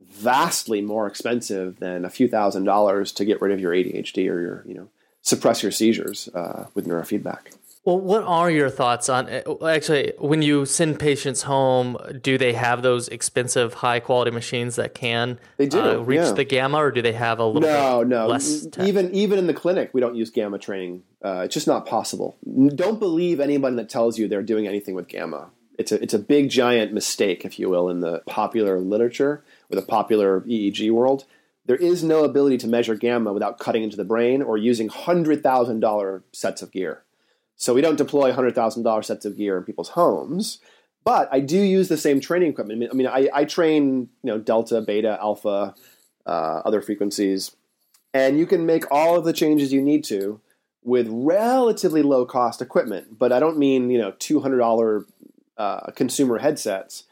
vastly more expensive than a few thousand dollars to get rid of your ADHD or your, you know, suppress your seizures uh, with neurofeedback. Well, what are your thoughts on actually when you send patients home? Do they have those expensive, high quality machines that can they do, uh, reach yeah. the gamma, or do they have a little no, no? Less even even in the clinic, we don't use gamma training. Uh, it's just not possible. Don't believe anyone that tells you they're doing anything with gamma. It's a it's a big giant mistake, if you will, in the popular literature or the popular EEG world. There is no ability to measure gamma without cutting into the brain or using hundred thousand dollar sets of gear. So we don't deploy $100,000 sets of gear in people's homes, but I do use the same training equipment. I mean, I, I train, you know, delta, beta, alpha, uh, other frequencies, and you can make all of the changes you need to with relatively low cost equipment. But I don't mean, you know, $200 uh, consumer headsets.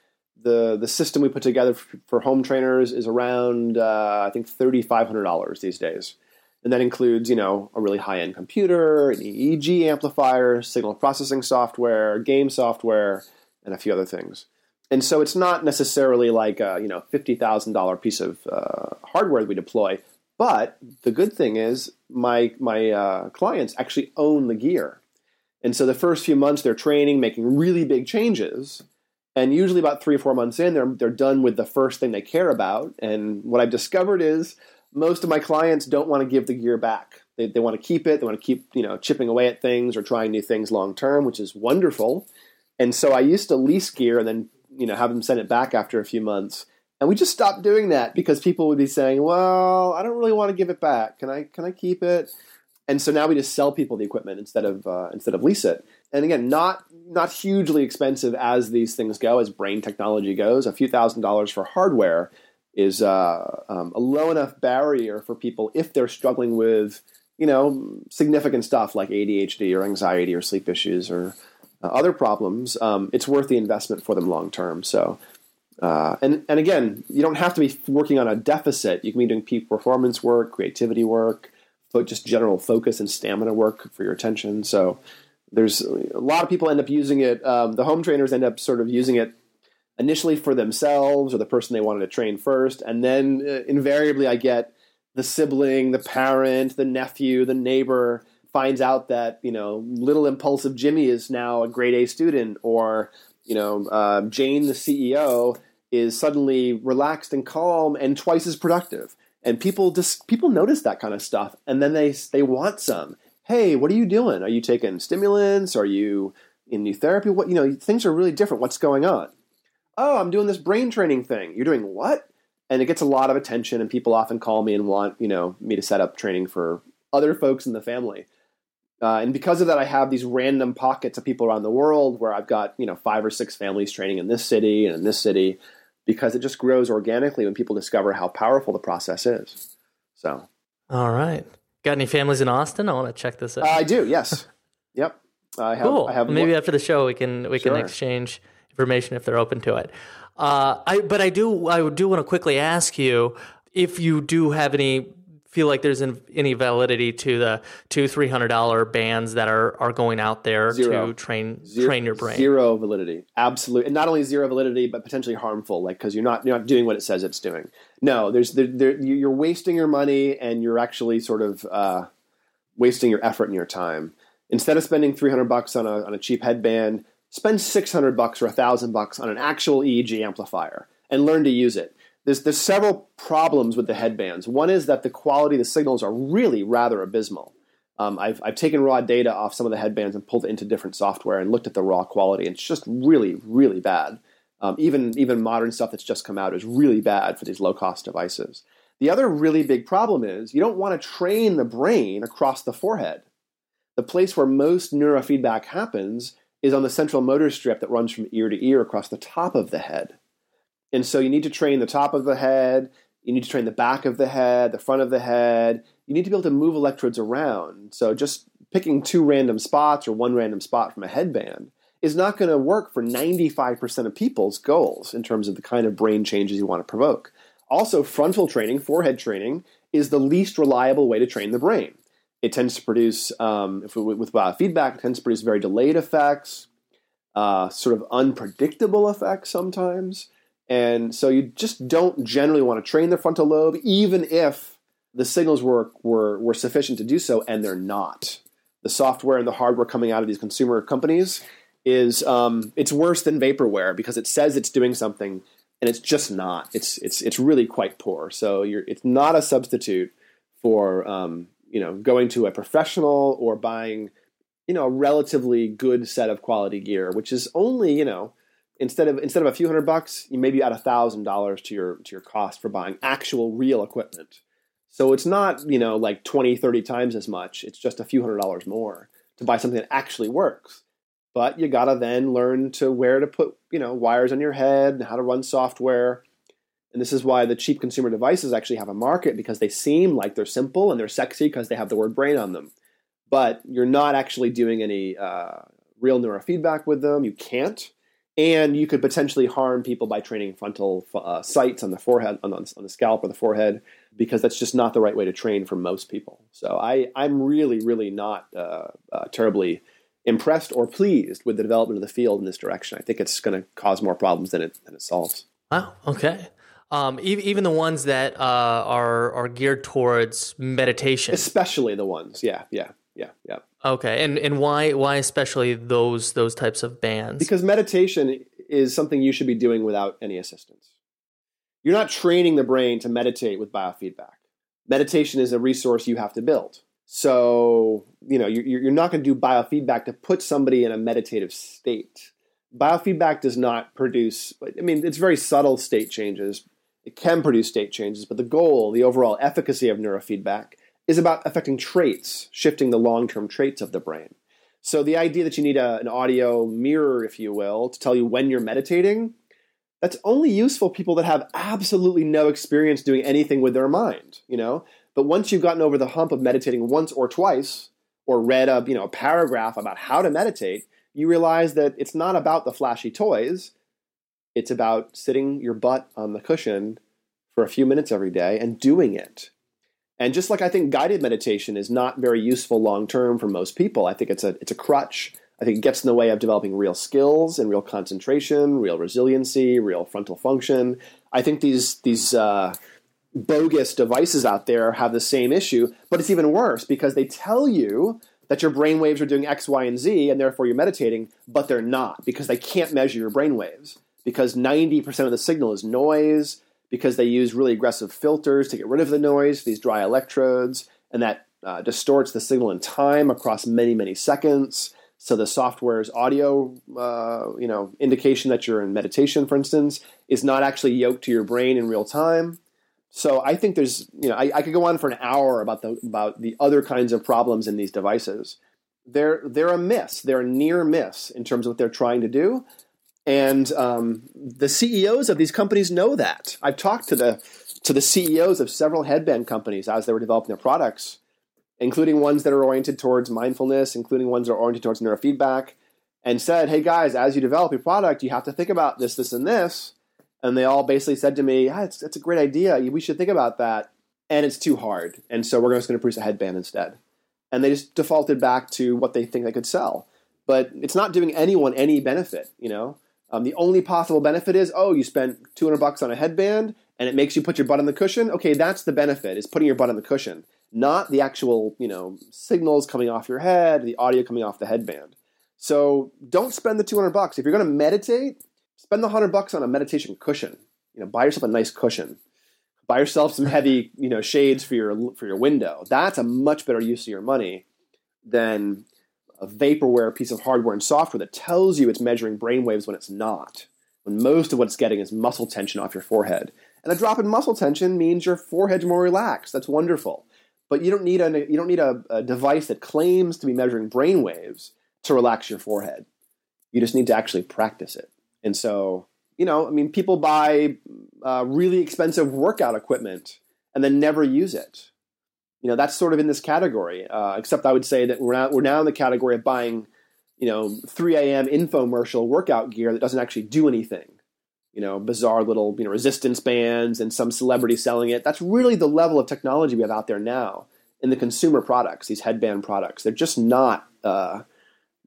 The, the system we put together for, for home trainers is around, uh, I think, $3,500 these days. And that includes, you know, a really high-end computer, an EEG amplifier, signal processing software, game software, and a few other things. And so it's not necessarily like a, you know, fifty thousand dollar piece of uh, hardware that we deploy. But the good thing is, my my uh, clients actually own the gear, and so the first few months they're training, making really big changes, and usually about three or four months in, they're they're done with the first thing they care about. And what I've discovered is most of my clients don't want to give the gear back. They, they want to keep it. They want to keep you know chipping away at things or trying new things long term, which is wonderful. And so I used to lease gear and then you know have them send it back after a few months. And we just stopped doing that because people would be saying, "Well, I don't really want to give it back. Can I can I keep it?" And so now we just sell people the equipment instead of uh, instead of lease it. And again, not not hugely expensive as these things go, as brain technology goes. A few thousand dollars for hardware is uh, um, a low enough barrier for people if they're struggling with you know significant stuff like ADHD or anxiety or sleep issues or uh, other problems. Um, it's worth the investment for them long term. So. Uh, and and again, you don't have to be working on a deficit. You can be doing peak performance work, creativity work, just general focus and stamina work for your attention. So there's a lot of people end up using it. Um, the home trainers end up sort of using it initially for themselves or the person they wanted to train first, and then uh, invariably I get the sibling, the parent, the nephew, the neighbor finds out that you know little impulsive Jimmy is now a grade A student, or you know uh, Jane, the CEO, is suddenly relaxed and calm and twice as productive. and people just people notice that kind of stuff, and then they they want some. Hey, what are you doing? Are you taking stimulants? Are you in new therapy? What you know, things are really different. What's going on? Oh, I'm doing this brain training thing. You're doing what? And it gets a lot of attention, and people often call me and want you know me to set up training for other folks in the family. Uh, and because of that, I have these random pockets of people around the world where I've got you know five or six families training in this city and in this city, because it just grows organically when people discover how powerful the process is. So, all right, got any families in Austin? I want to check this out. Uh, I do. Yes. yep. I have. Cool. I have Maybe after the show we can we sure. can exchange information if they're open to it. Uh, I but I do I do want to quickly ask you if you do have any feel like there's any validity to the two three hundred dollar bands that are are going out there zero. to train zero, train your brain. Zero validity, absolutely, and not only zero validity, but potentially harmful. Like because you're not you're not doing what it says it's doing. No, there's there, there, you're wasting your money and you're actually sort of uh, wasting your effort and your time. Instead of spending three hundred bucks on a on a cheap headband, spend six hundred bucks or a thousand bucks on an actual EEG amplifier and learn to use it there's, there's several problems with the headbands. One is that the quality of the signals are really rather abysmal. Um, I've, I've taken raw data off some of the headbands and pulled it into different software and looked at the raw quality. And it's just really, really bad. Um, even, even modern stuff that's just come out is really bad for these low cost devices. The other really big problem is you don't want to train the brain across the forehead. The place where most neurofeedback happens is on the central motor strip that runs from ear to ear across the top of the head. And so you need to train the top of the head, you need to train the back of the head, the front of the head. You need to be able to move electrodes around. So just picking two random spots or one random spot from a headband is not going to work for 95% of people's goals in terms of the kind of brain changes you want to provoke. Also, frontal training, forehead training, is the least reliable way to train the brain. It tends to produce, um, if, with biofeedback, it tends to produce very delayed effects, uh, sort of unpredictable effects sometimes. And so you just don't generally want to train the frontal lobe, even if the signals were, were, were sufficient to do so, and they're not. The software and the hardware coming out of these consumer companies is um, it's worse than vaporware because it says it's doing something and it's just not. It's it's it's really quite poor. So it's not a substitute for um, you know going to a professional or buying you know a relatively good set of quality gear, which is only you know instead of instead of a few hundred bucks, you maybe add a thousand dollars to your to your cost for buying actual real equipment. So it's not, you know, like 20, 30 times as much. It's just a few hundred dollars more to buy something that actually works. But you gotta then learn to where to put, you know, wires on your head and how to run software. And this is why the cheap consumer devices actually have a market because they seem like they're simple and they're sexy because they have the word brain on them. But you're not actually doing any uh, real neurofeedback with them. You can't and you could potentially harm people by training frontal uh, sites on the forehead, on the, on the scalp or the forehead, because that's just not the right way to train for most people. So I, I'm really, really not uh, uh, terribly impressed or pleased with the development of the field in this direction. I think it's going to cause more problems than it than it solves. Wow. Okay. Um, even the ones that uh, are are geared towards meditation, especially the ones, yeah, yeah, yeah, yeah. Okay, and and why why especially those those types of bands? Because meditation is something you should be doing without any assistance. You're not training the brain to meditate with biofeedback. Meditation is a resource you have to build. So you know you're, you're not going to do biofeedback to put somebody in a meditative state. Biofeedback does not produce. I mean, it's very subtle state changes. It can produce state changes, but the goal, the overall efficacy of neurofeedback is about affecting traits, shifting the long term traits of the brain. So the idea that you need a, an audio mirror, if you will, to tell you when you're meditating, that's only useful people that have absolutely no experience doing anything with their mind, you know? But once you've gotten over the hump of meditating once or twice, or read a you know a paragraph about how to meditate, you realize that it's not about the flashy toys. It's about sitting your butt on the cushion for a few minutes every day and doing it. And just like I think guided meditation is not very useful long term for most people, I think it's a it's a crutch. I think it gets in the way of developing real skills and real concentration, real resiliency, real frontal function. I think these these uh, bogus devices out there have the same issue, but it's even worse because they tell you that your brain waves are doing X, Y, and Z, and therefore you're meditating, but they're not because they can't measure your brain waves because 90% of the signal is noise because they use really aggressive filters to get rid of the noise, these dry electrodes, and that uh, distorts the signal in time across many, many seconds. So the software's audio, uh, you know, indication that you're in meditation, for instance, is not actually yoked to your brain in real time. So I think there's, you know, I, I could go on for an hour about the about the other kinds of problems in these devices. They're they're a miss. They're a near miss in terms of what they're trying to do, and um, the CEOs of these companies know that. I've talked to the to the CEOs of several headband companies as they were developing their products, including ones that are oriented towards mindfulness, including ones that are oriented towards neurofeedback, and said, "Hey guys, as you develop your product, you have to think about this, this, and this." And they all basically said to me, "Yeah, it's, it's a great idea. We should think about that." And it's too hard, and so we're just going to produce a headband instead. And they just defaulted back to what they think they could sell, but it's not doing anyone any benefit. You know, um, the only possible benefit is, oh, you spent 200 bucks on a headband and it makes you put your butt on the cushion. Okay, that's the benefit is putting your butt on the cushion not the actual, you know, signals coming off your head, the audio coming off the headband. So don't spend the 200 bucks. If you're going to meditate, spend the 100 bucks on a meditation cushion. You know, buy yourself a nice cushion. Buy yourself some heavy, you know, shades for your for your window. That's a much better use of your money than a vaporware piece of hardware and software that tells you it's measuring brain waves when it's not. When most of what it's getting is muscle tension off your forehead. And a drop in muscle tension means your forehead's more relaxed. That's wonderful. But you don't need a you don't need a, a device that claims to be measuring brain waves to relax your forehead. You just need to actually practice it. And so, you know, I mean, people buy uh, really expensive workout equipment and then never use it. You know, that's sort of in this category. Uh, except I would say that we're now, we're now in the category of buying, you know, 3 a.m. infomercial workout gear that doesn't actually do anything you know, bizarre little you know resistance bands and some celebrity selling it. That's really the level of technology we have out there now in the consumer products, these headband products. They're just not. Uh,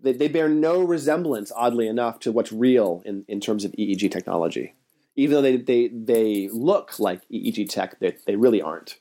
they, they bear no resemblance, oddly enough, to what's real in, in terms of EEG technology. Even though they, they, they look like EEG tech, they, they really aren't.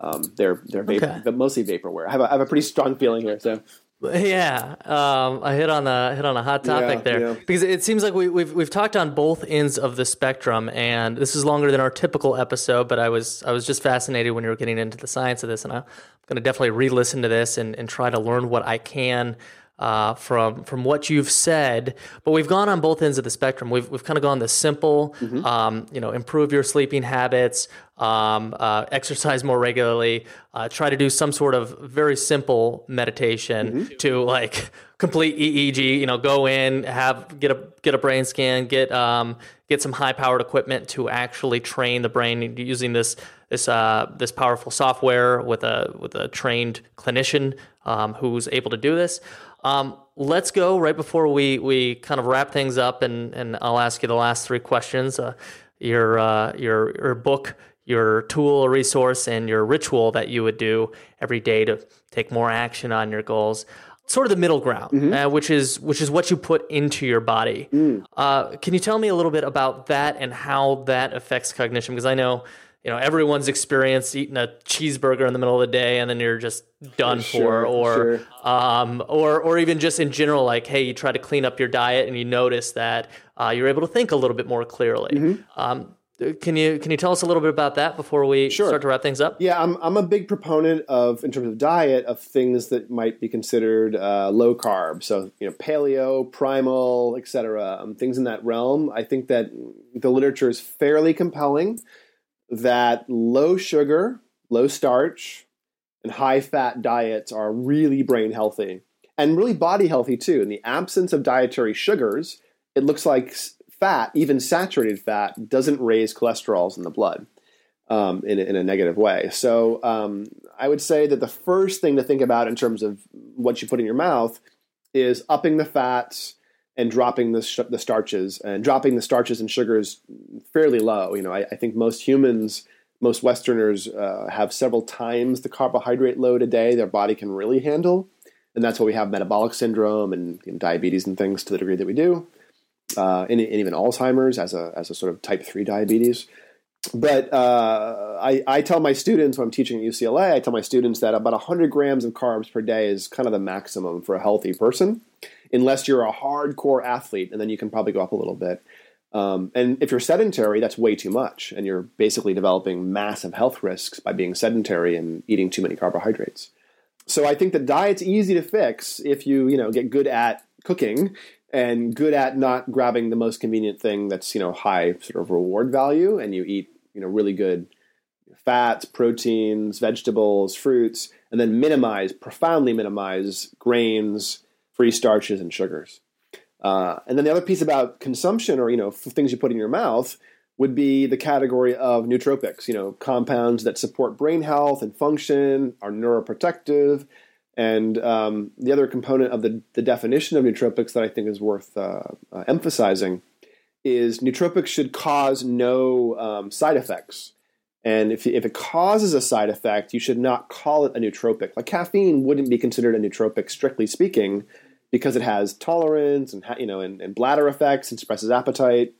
Um, they're they're vapor, okay. but mostly vaporware. I have, a, I have a pretty strong feeling here. So yeah, um, I hit on a hit on a hot topic yeah, there yeah. because it seems like we, have we've, we've talked on both ends of the spectrum, and this is longer than our typical episode. But I was I was just fascinated when you were getting into the science of this, and I'm going to definitely re-listen to this and, and try to learn what I can uh, from from what you've said, but we've gone on both ends of the spectrum. We've we've kind of gone the simple, mm-hmm. um, you know, improve your sleeping habits, um, uh, exercise more regularly, uh, try to do some sort of very simple meditation mm-hmm. to like complete EEG. You know, go in, have get a get a brain scan, get um, get some high powered equipment to actually train the brain using this this uh, this powerful software with a with a trained clinician um, who's able to do this. Um, let's go right before we, we kind of wrap things up, and, and I'll ask you the last three questions. Uh, your, uh, your, your book, your tool or resource, and your ritual that you would do every day to take more action on your goals. Sort of the middle ground, mm-hmm. uh, which is which is what you put into your body. Mm. Uh, can you tell me a little bit about that and how that affects cognition? Because I know you know everyone's experienced eating a cheeseburger in the middle of the day and then you're just done sure, for or sure. um, or or even just in general like hey you try to clean up your diet and you notice that uh, you're able to think a little bit more clearly mm-hmm. um, can you can you tell us a little bit about that before we sure. start to wrap things up? Yeah, I'm I'm a big proponent of in terms of diet of things that might be considered uh, low carb. So you know, paleo, primal, etc. Um, things in that realm. I think that the literature is fairly compelling that low sugar, low starch, and high fat diets are really brain healthy and really body healthy too. In the absence of dietary sugars, it looks like fat, even saturated fat, doesn't raise cholesterols in the blood um, in, a, in, a, negative way. So um, I would say that the first thing to think about in terms of what you put in your mouth is upping the fats and dropping the, sh- the starches and dropping the starches and sugars fairly low. You know, I, I think most humans, most Westerners, uh, have several times the carbohydrate load a day their body can really handle, and that's why we have metabolic syndrome and, and diabetes and things to the degree that we do, uh, and, and, even Alzheimer's as a as a sort of type three diabetes. But uh, I, I tell my students when I'm teaching at UCLA, I tell my students that about 100 grams of carbs per day is kind of the maximum for a healthy person unless you're a hardcore athlete, and then you can probably go up a little bit. Um, and if you're sedentary, that's way too much, and you're basically developing massive health risks by being sedentary and eating too many carbohydrates. So I think that diet's easy to fix if you you know get good at cooking and good at not grabbing the most convenient thing that's you know high sort of reward value, and you eat you know really good fats, proteins, vegetables, fruits, and then minimize, profoundly minimize grains, free starches, and sugars. Uh, and then the other piece about consumption or you know things you put in your mouth would be the category of nootropics, you know, compounds that support brain health and function, are neuroprotective. And um, the other component of the, the definition of nootropics that I think is worth uh, uh, emphasizing is nootropics should cause no um, side effects. And if, if it causes a side effect, you should not call it a nootropic. Like caffeine wouldn't be considered a nootropic, strictly speaking, because it has tolerance and you know and, and bladder effects and suppresses appetite.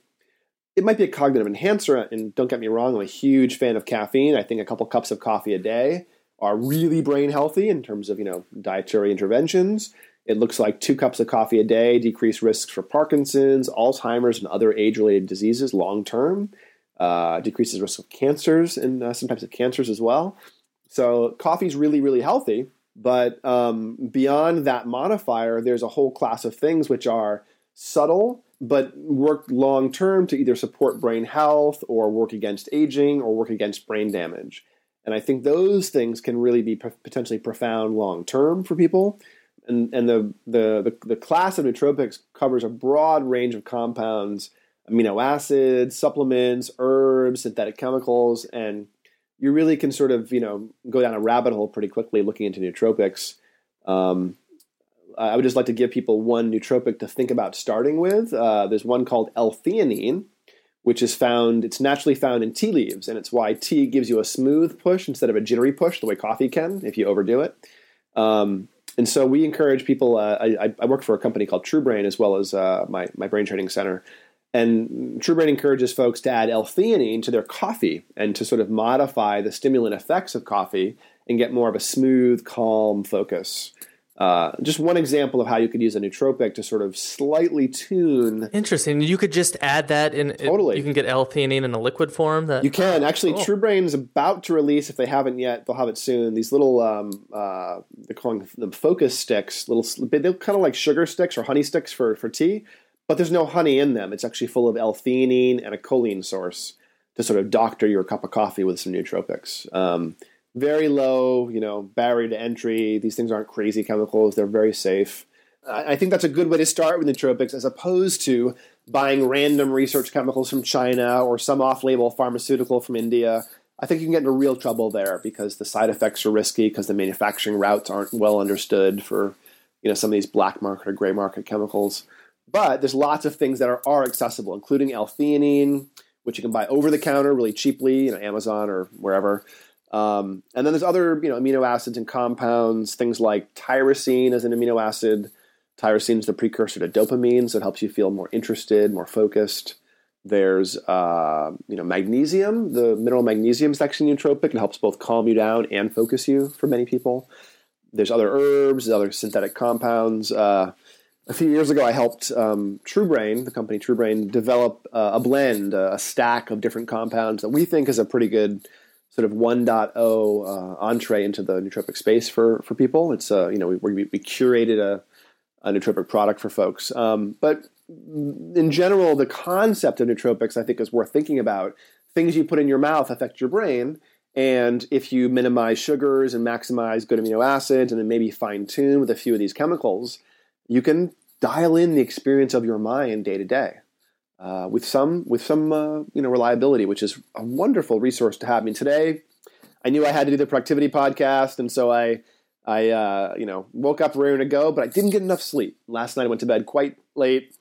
It might be a cognitive enhancer, and don't get me wrong, I'm a huge fan of caffeine. I think a couple cups of coffee a day are really brain healthy in terms of you know dietary interventions. It looks like two cups of coffee a day decrease risks for Parkinson's, Alzheimer's, and other age-related diseases long term. Uh, decreases risk of cancers and uh, some types of cancers as well. So coffee is really, really healthy. But um, beyond that modifier, there's a whole class of things which are subtle but work long term to either support brain health or work against aging or work against brain damage. And I think those things can really be potentially profound long term for people. And, and the, the, the, the class of nootropics covers a broad range of compounds, amino acids, supplements, herbs, synthetic chemicals, and you really can sort of you know go down a rabbit hole pretty quickly looking into nootropics. Um, I would just like to give people one nootropic to think about starting with. Uh, there's one called L-theanine, which is found. It's naturally found in tea leaves, and it's why tea gives you a smooth push instead of a jittery push, the way coffee can if you overdo it. Um, and so we encourage people. Uh, I, I, work for a company called truBrain as well as uh, my my brain training center. And truBrain encourages folks to add L-theanine to their coffee and to sort of modify the stimulant effects of coffee and get more of a smooth, calm focus. Uh, just one example of how you could use a nootropic to sort of slightly tune. Interesting. You could just add that in. Totally. You can get L-theanine in a liquid form. That you can actually. Cool. truBrain is about to release. If they haven't yet, they'll have it soon. These little, um, uh, they're calling them focus sticks. Little, they're kind of like sugar sticks or honey sticks for for tea but there's no honey in them. It's actually full of L-theanine and a choline source to sort of doctor your cup of coffee with some nootropics. Um, very low, you know, barrier to entry. These things aren't crazy chemicals. They're very safe. I think that's a good way to start with nootropics as opposed to buying random research chemicals from China or some off-label pharmaceutical from India. I think you can get into real trouble there because the side effects are risky because the manufacturing routes aren't well understood for you know some of these black market or gray market chemicals. But there's lots of things that are, are accessible, including L-theanine, which you can buy over the counter really cheaply, you know, Amazon or wherever. Um, and then there's other, you know, amino acids and compounds, things like tyrosine as an amino acid. Tyrosine is the precursor to dopamine, so it helps you feel more interested, more focused. There's, uh, you know, magnesium. The mineral magnesium is actually nootropic. It helps both calm you down and focus you for many people. There's other herbs, other synthetic compounds. Uh, a few years ago, I helped um, truBrain, the company truBrain, develop uh, a blend, uh, a stack of different compounds that we think is a pretty good sort of 1.0 uh, entree into the nootropic space for for people. It's uh, you know we, we, we curated a, a nootropic product for folks, um, but in general, the concept of nootropics I think is worth thinking about. Things you put in your mouth affect your brain, and if you minimize sugars and maximize good amino acids, and then maybe fine tune with a few of these chemicals you can dial in the experience of your mind day to day uh, with some with some uh, you know reliability, which is a wonderful resource to have. I mean, today I knew I had to do the productivity podcast, and so I I uh, you know woke up ready to go, but I didn't get enough sleep last night. I went to bed quite late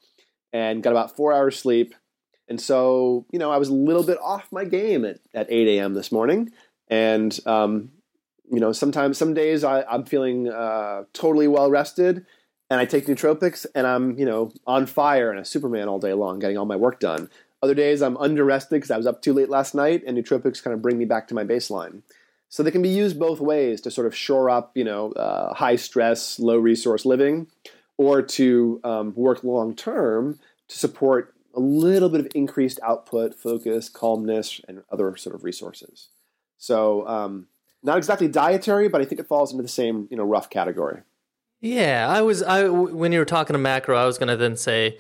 and got about four hours sleep, and so you know I was a little bit off my game at, at eight a.m. this morning, and um, you know sometimes some days I, am feeling uh, totally well rested and I take nootropics and I'm, you know, on fire and a Superman all day long, getting all my work done. Other days I'm under rested because I was up too late last night, and nootropics kind of bring me back to my baseline. So they can be used both ways to sort of shore up, you know, uh, high stress, low resource living, or to um, work long term to support a little bit of increased output, focus, calmness, and other sort of resources. So um, not exactly dietary, but I think it falls into the same you know rough category. Yeah, I was I when you were talking to macro, I was going to then say,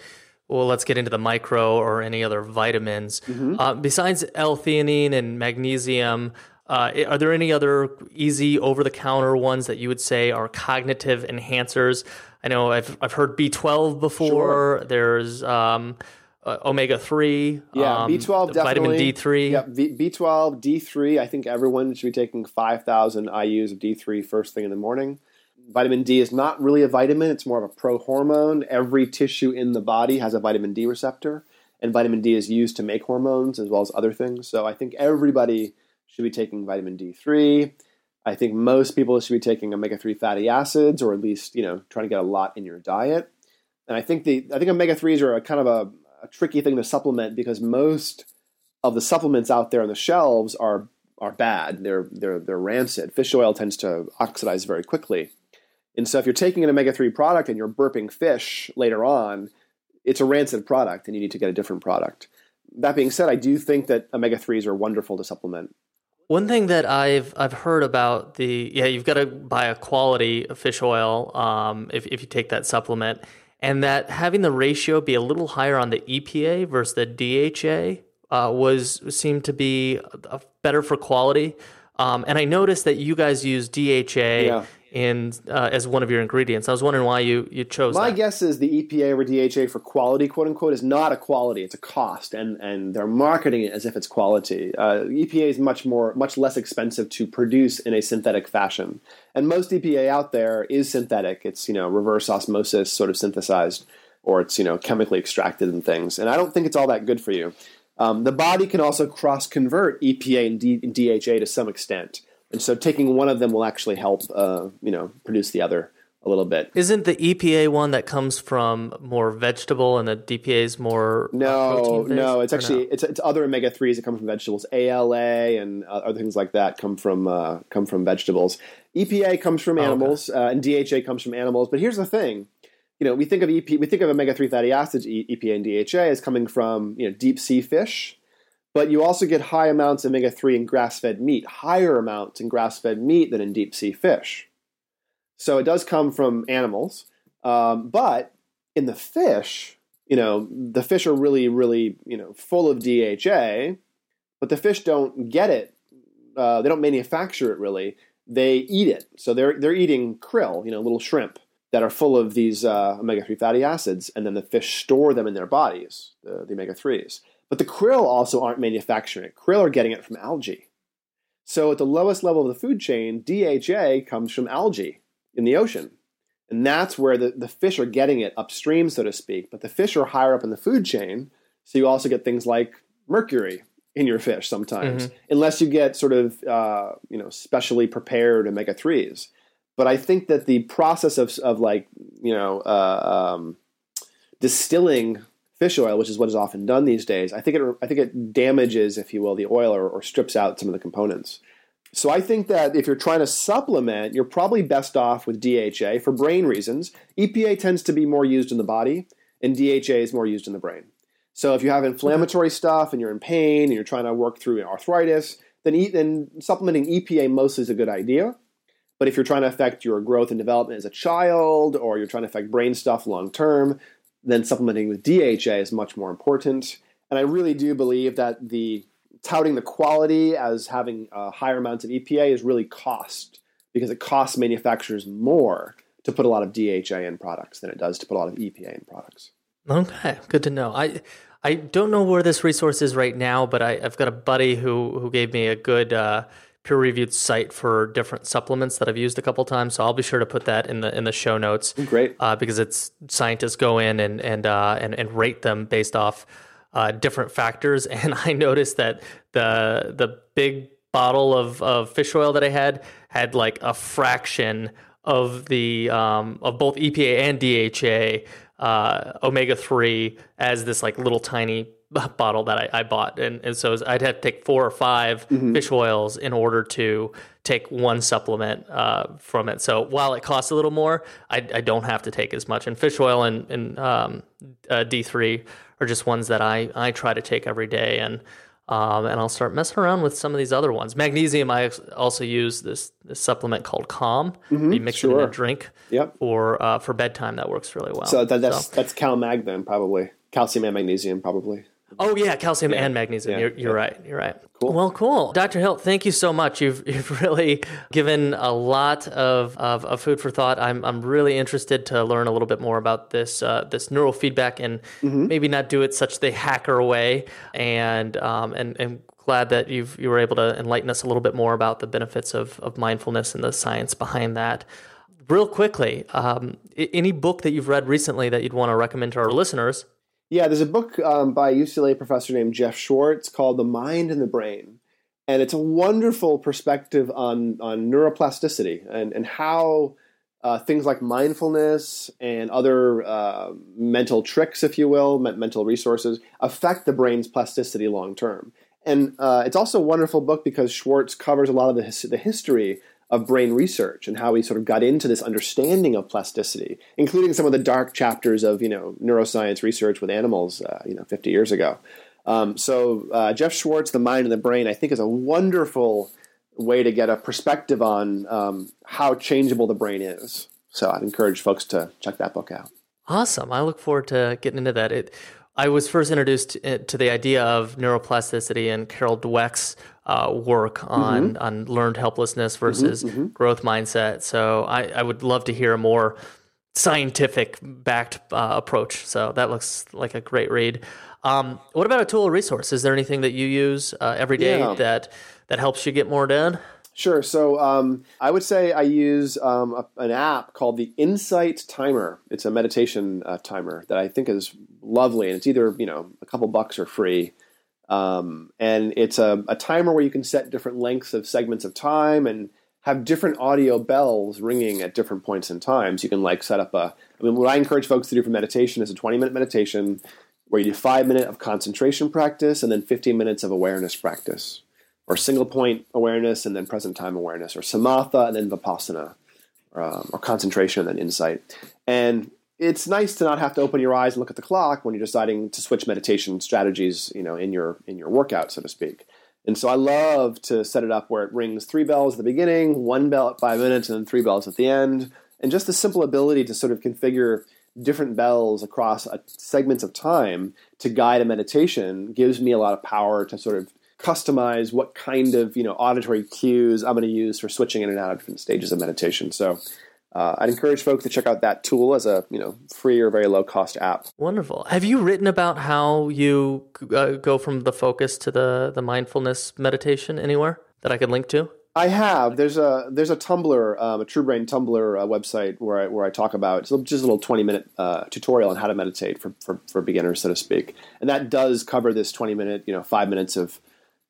well, let's get into the micro or any other vitamins. Mm-hmm. Uh, besides L-theanine and magnesium, uh, are there any other easy over the counter ones that you would say are cognitive enhancers? I know I've I've heard B12 before. Sure. There's um, uh, omega three. Yeah, um, B12 definitely. Vitamin D three. Yeah, B twelve D three. I think everyone should be taking five thousand IU's of D three first thing in the morning. Vitamin D is not really a vitamin; it's more of a prohormone. Every tissue in the body has a vitamin D receptor, and vitamin D is used to make hormones as well as other things. So I think everybody should be taking vitamin D three. I think most people should be taking omega three fatty acids, or at least you know trying to get a lot in your diet. And I think the I think omega threes are a kind of a a tricky thing to supplement because most of the supplements out there on the shelves are are bad. They're they're they're rancid. Fish oil tends to oxidize very quickly. And so if you're taking an omega-3 product and you're burping fish later on, it's a rancid product and you need to get a different product. That being said, I do think that omega-3s are wonderful to supplement. One thing that I've I've heard about the yeah you've got to buy a quality fish oil um, if if you take that supplement and that having the ratio be a little higher on the EPA versus the DHA uh, was seemed to be better for quality. Um, and I noticed that you guys use DHA yeah in uh, as one of your ingredients. I was wondering why you you chose. My that. guess is the EPA or DHA for quality, quote unquote, is not a quality; it's a cost, and and they're marketing it as if it's quality. Uh, EPA is much more, much less expensive to produce in a synthetic fashion, and most EPA out there is synthetic. It's you know reverse osmosis, sort of synthesized, or it's you know chemically extracted and things. And I don't think it's all that good for you. Um, the body can also cross convert EPA and, D- and DHA to some extent. And so taking one of them will actually help, uh, you know, produce the other a little bit. Isn't the EPA one that comes from more vegetable and the DPA is more uh, no, no? It's actually no? it's, it's other omega threes that come from vegetables. ALA and uh, other things like that come from uh, come from vegetables. EPA comes from animals, oh, okay. Uh, and DHA comes from animals. But here's the thing. You know, we think of EP, we think of omega three fatty acids, EPA and DHA, as coming from you know deep sea fish, but you also get high amounts of omega 3 in grass fed meat, higher amounts in grass fed meat than in deep sea fish. So it does come from animals. Um, but in the fish, you know, the fish are really, really, you know, full of DHA, but the fish don't get it. Uh, they don't manufacture it really. They eat it. So they're, they're eating krill, you know, little shrimp that are full of these uh, omega 3 fatty acids, and then the fish store them in their bodies, the, the omega 3s. But the krill also aren't manufacturing it. Krill are getting it from algae. So at the lowest level of the food chain, DHA comes from algae in the ocean. And that's where the, the fish are getting it upstream, so to speak. But the fish are higher up in the food chain, so you also get things like mercury in your fish sometimes, mm-hmm. unless you get sort of uh, you know specially prepared omega threes. But I think that the process of, of like you know uh, um, distilling fish oil, which is what is often done these days, I think it I think it damages, if you will, the oil or, or strips out some of the components. So I think that if you're trying to supplement, you're probably best off with DHA for brain reasons. EPA tends to be more used in the body, and DHA is more used in the brain. So if you have inflammatory stuff and you're in pain and you're trying to work through arthritis, then, eat, then supplementing EPA mostly is a good idea. But if you're trying to affect your growth and development as a child, or you're trying to affect brain stuff long term, then supplementing with DHA is much more important. And I really do believe that the touting the quality as having uh, higher amounts of EPA is really cost because it costs manufacturers more to put a lot of DHA in products than it does to put a lot of EPA in products. Okay, good to know. I I don't know where this resource is right now, but I, have got a buddy who who gave me a good uh, peer reviewed site for different supplements that I've used a couple times. So I'll be sure to put that in the in the show notes. Great, uh, because it's scientists go in and and uh, and, and rate them based off uh, different factors. And I noticed that the the big bottle of, of fish oil that I had had like a fraction of the um, of both EPA and DHA uh, omega three as this like little tiny bottle that I, I bought, and, and so I'd have to take four or 5 Mm-hmm. fish oils in order to take one supplement uh, from it. So while it costs a little more, I, I don't have to take as much. And fish oil and, and um, uh, D3 are just ones that I, I try to take every day, and um, and I'll start messing around with some of these other ones. Magnesium, I also use this, this supplement called Calm. you mix it in a drink Yep. for uh, for bedtime. That works really well. So that, that's that's Cal Mag then probably calcium and magnesium probably. Oh yeah, calcium and magnesium. Yeah, You're, you're right. You're right. Cool. Well, cool, Dr. Hill. Thank you so much. You've you've really given a lot of, of, of food for thought. I'm I'm really interested to learn a little bit more about this uh, this neurofeedback and Mm-hmm. maybe not do it such the hacker way. And um and and glad that you've you were able to enlighten us a little bit more about the benefits of of mindfulness and the science behind that. Real quickly, um, any book that you've read recently that you'd want to recommend to our listeners? Yeah, there's a book um, by a UCLA professor named Jeff Schwartz called The Mind and the Brain. And it's a wonderful perspective on, on neuroplasticity and, and how uh, things like mindfulness and other uh, mental tricks, if you will, mental resources, affect the brain's plasticity long term. And uh, it's also a wonderful book because Schwartz covers a lot of the, his- the history of brain research and how he sort of got into this understanding of plasticity, including some of the dark chapters of you know neuroscience research with animals, uh, you know, 50 years ago. Um, so uh, Jeff Schwartz, The Mind and the Brain, I think is a wonderful way to get a perspective on um, how changeable the brain is. So I'd encourage folks to check that book out. Awesome. I look forward to getting into that. It, I was first introduced to, to the idea of neuroplasticity and Carol Dweck's uh, work on, on learned helplessness versus growth mindset. So I, I would love to hear a more scientific backed uh, approach. So that looks like a great read. Um, what about a tool or resource? Is there anything that you use uh, every day Yeah. that that helps you get more done? Sure. So um, I would say I use um, a, an app called the Insight Timer. It's a meditation uh, timer that I think is lovely, and it's either you know a couple bucks or free. Um, and it's a, a timer where you can set different lengths of segments of time and have different audio bells ringing at different points in time. So you can like set up a. I mean, what I encourage folks to do for meditation is a 20 minute meditation where you do five minutes of concentration practice and then 15 minutes of awareness practice or single point awareness and then present time awareness, or samatha and then vipassana, um, or concentration and then insight. And it's nice to not have to open your eyes and look at the clock when you're deciding to switch meditation strategies, you know, in your in your workout, so to speak. And so I love to set it up where it rings three bells at the beginning, one bell at five minutes, and then three bells at the end. And just the simple ability to sort of configure different bells across segments of time to guide a meditation gives me a lot of power to sort of customize what kind of you know auditory cues I'm going to use for switching in and out of different stages of meditation. So uh, I'd encourage folks to check out that tool as a you know free or very low cost app. Wonderful. Have you written about how you uh, go from the focus to the the mindfulness meditation anywhere that I could link to? I have. There's a there's a Tumblr, um, a truBrain Tumblr uh, website where I, where I talk about it's just a little 20 minute uh, tutorial on how to meditate for, for for beginners, so to speak, and that does cover this 20 minute, you know, five minutes of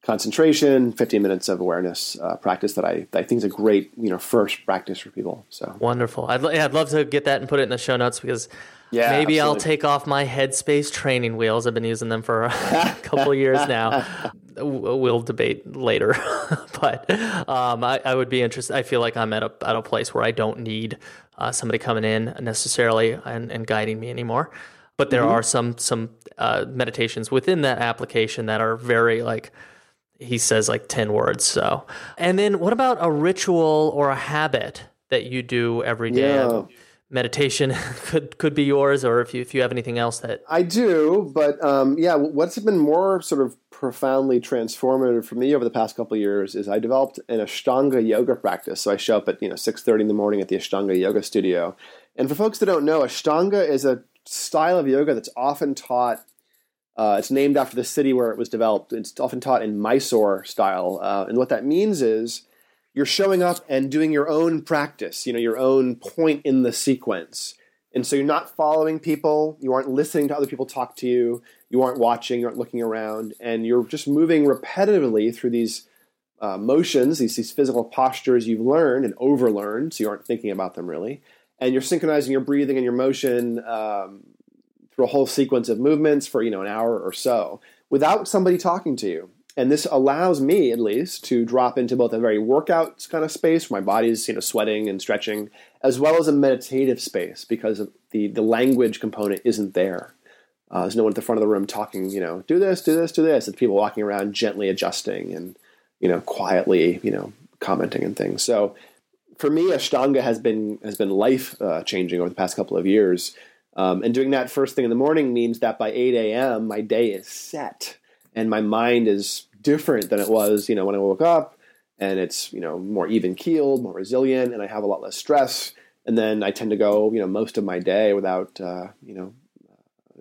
concentration, 15 minutes of awareness uh, practice that I that I think is a great you know first practice for people. So Wonderful. I'd, yeah, I'd love to get that and put it in the show notes because Yeah, maybe I'll take off my Headspace training wheels. I've been using them for a couple years now. We'll debate later, but um, I, I would be interested. I feel like I'm at a at a place where I don't need uh, somebody coming in necessarily and, and guiding me anymore. But there Mm-hmm. are some some uh, meditations within that application that are very like he says like 10 words so and then what about a ritual or a habit that you do every day Yeah. meditation could could be yours or if you if you have anything else that I do, but um, yeah, what's been more sort of profoundly transformative for me over the past couple of years is I developed an Ashtanga yoga practice. So I show up at you know six thirty in the morning at the Ashtanga yoga studio, and for folks that don't know, Ashtanga is a style of yoga that's often taught. Uh, it's named after the city where it was developed. It's often taught in Mysore style, uh, and what that means is you're showing up and doing your own practice. You know, your own point in the sequence. And so you're not following people, you aren't listening to other people talk to you, you aren't watching, you aren't looking around, and you're just moving repetitively through these uh, motions, these, these physical postures you've learned and overlearned, so you aren't thinking about them really. And you're synchronizing your breathing and your motion um, a whole sequence of movements for you know an hour or so without somebody talking to you. And this allows me, at least, to drop into both a very workout kind of space where my body's you know sweating and stretching, as well as a meditative space because the the language component isn't there. Uh, there's no one at the front of the room talking, you know, do this, do this, do this. It's people walking around gently adjusting and, you know, quietly, you know, commenting and things. So for me, Ashtanga has been has been life uh, changing over the past couple of years. Um, and doing that first thing in the morning means that by 8 a.m. my day is set and my mind is different than it was, you know, when I woke up. And it's you know more even keeled, more resilient, and I have a lot less stress. And then I tend to go, you know, most of my day without, uh, you know,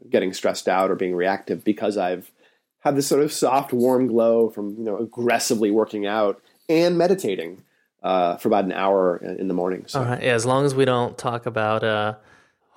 getting stressed out or being reactive because I've had this sort of soft, warm glow from you know aggressively working out and meditating uh, for about an hour in the morning. So. Yeah, as long as we don't talk about uh,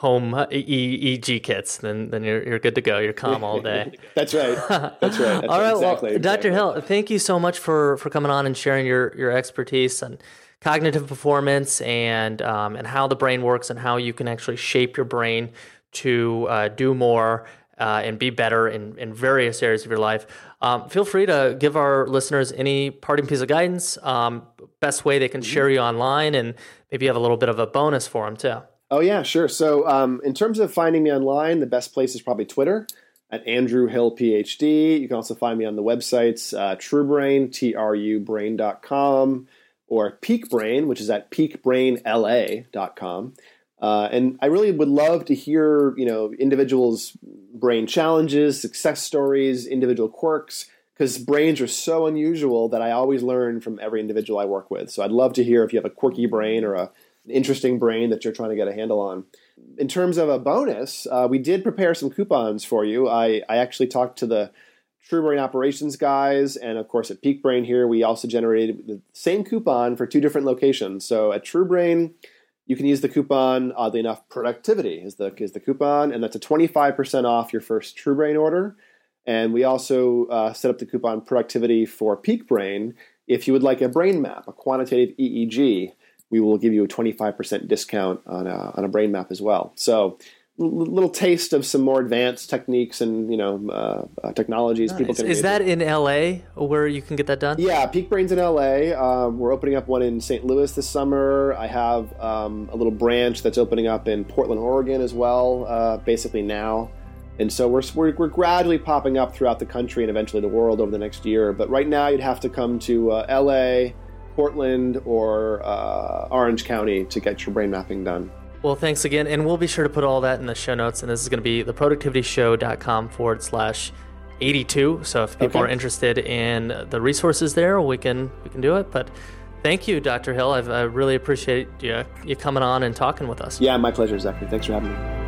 home EEG kits, then then you're you're good to go. You're calm all day. That's right. That's right. That's all right. Exactly, well, exactly. Dr. Hill, thank you so much for for coming on and sharing your your expertise and cognitive performance and um, and how the brain works and how you can actually shape your brain to uh, do more uh, and be better in, in various areas of your life. Um, feel free to give our listeners any parting piece of guidance, um, best way they can share you online, and maybe you have a little bit of a bonus for them too. Oh, yeah, sure. So, um, in terms of finding me online, the best place is probably Twitter at Andrew Hill PhD. You can also find me on the websites uh, truBrain, Brain.com, or Peak Brain, which is at peakbrainla.com. Uh, and I really would love to hear, you know, individuals' brain challenges, success stories, individual quirks, because brains are so unusual that I always learn from every individual I work with. So I'd love to hear if you have a quirky brain or a, interesting brain that you're trying to get a handle on. In terms of a bonus, uh, we did prepare some coupons for you. I, I actually talked to the truBrain operations guys, and of course at Peak Brain here, we also generated the same coupon for two different locations. So at truBrain, you can use the coupon, oddly enough, productivity is the, is the coupon, and that's a 25% off your first truBrain order. And we also uh, set up the coupon productivity for Peak Brain. If you would like a brain map, a quantitative EEG, we will give you a 25% discount on a, on a brain map as well. So a little taste of some more advanced techniques and you know uh, uh, technologies nice. people can. Is that in LA where you can get that done? Yeah, Peak Brains in LA. Um, we're opening up one in St. Louis this summer. I have um, a little branch that's opening up in Portland, Oregon as well. Uh, basically now. And so we're, we're, we're, gradually popping up throughout the country and eventually the world over the next year. But right now, you'd have to come to uh, LA, Portland, or uh, Orange County to get your brain mapping done. Well, thanks again. And we'll be sure to put all that in the show notes. And this is going to be theproductivityshow.com forward slash 82. So if people okay. are interested in the resources there, we can we can do it. But thank you, Dr. Hill. I've, I really appreciate you, you coming on and talking with us. Yeah, my pleasure, Zachary. Thanks for having me.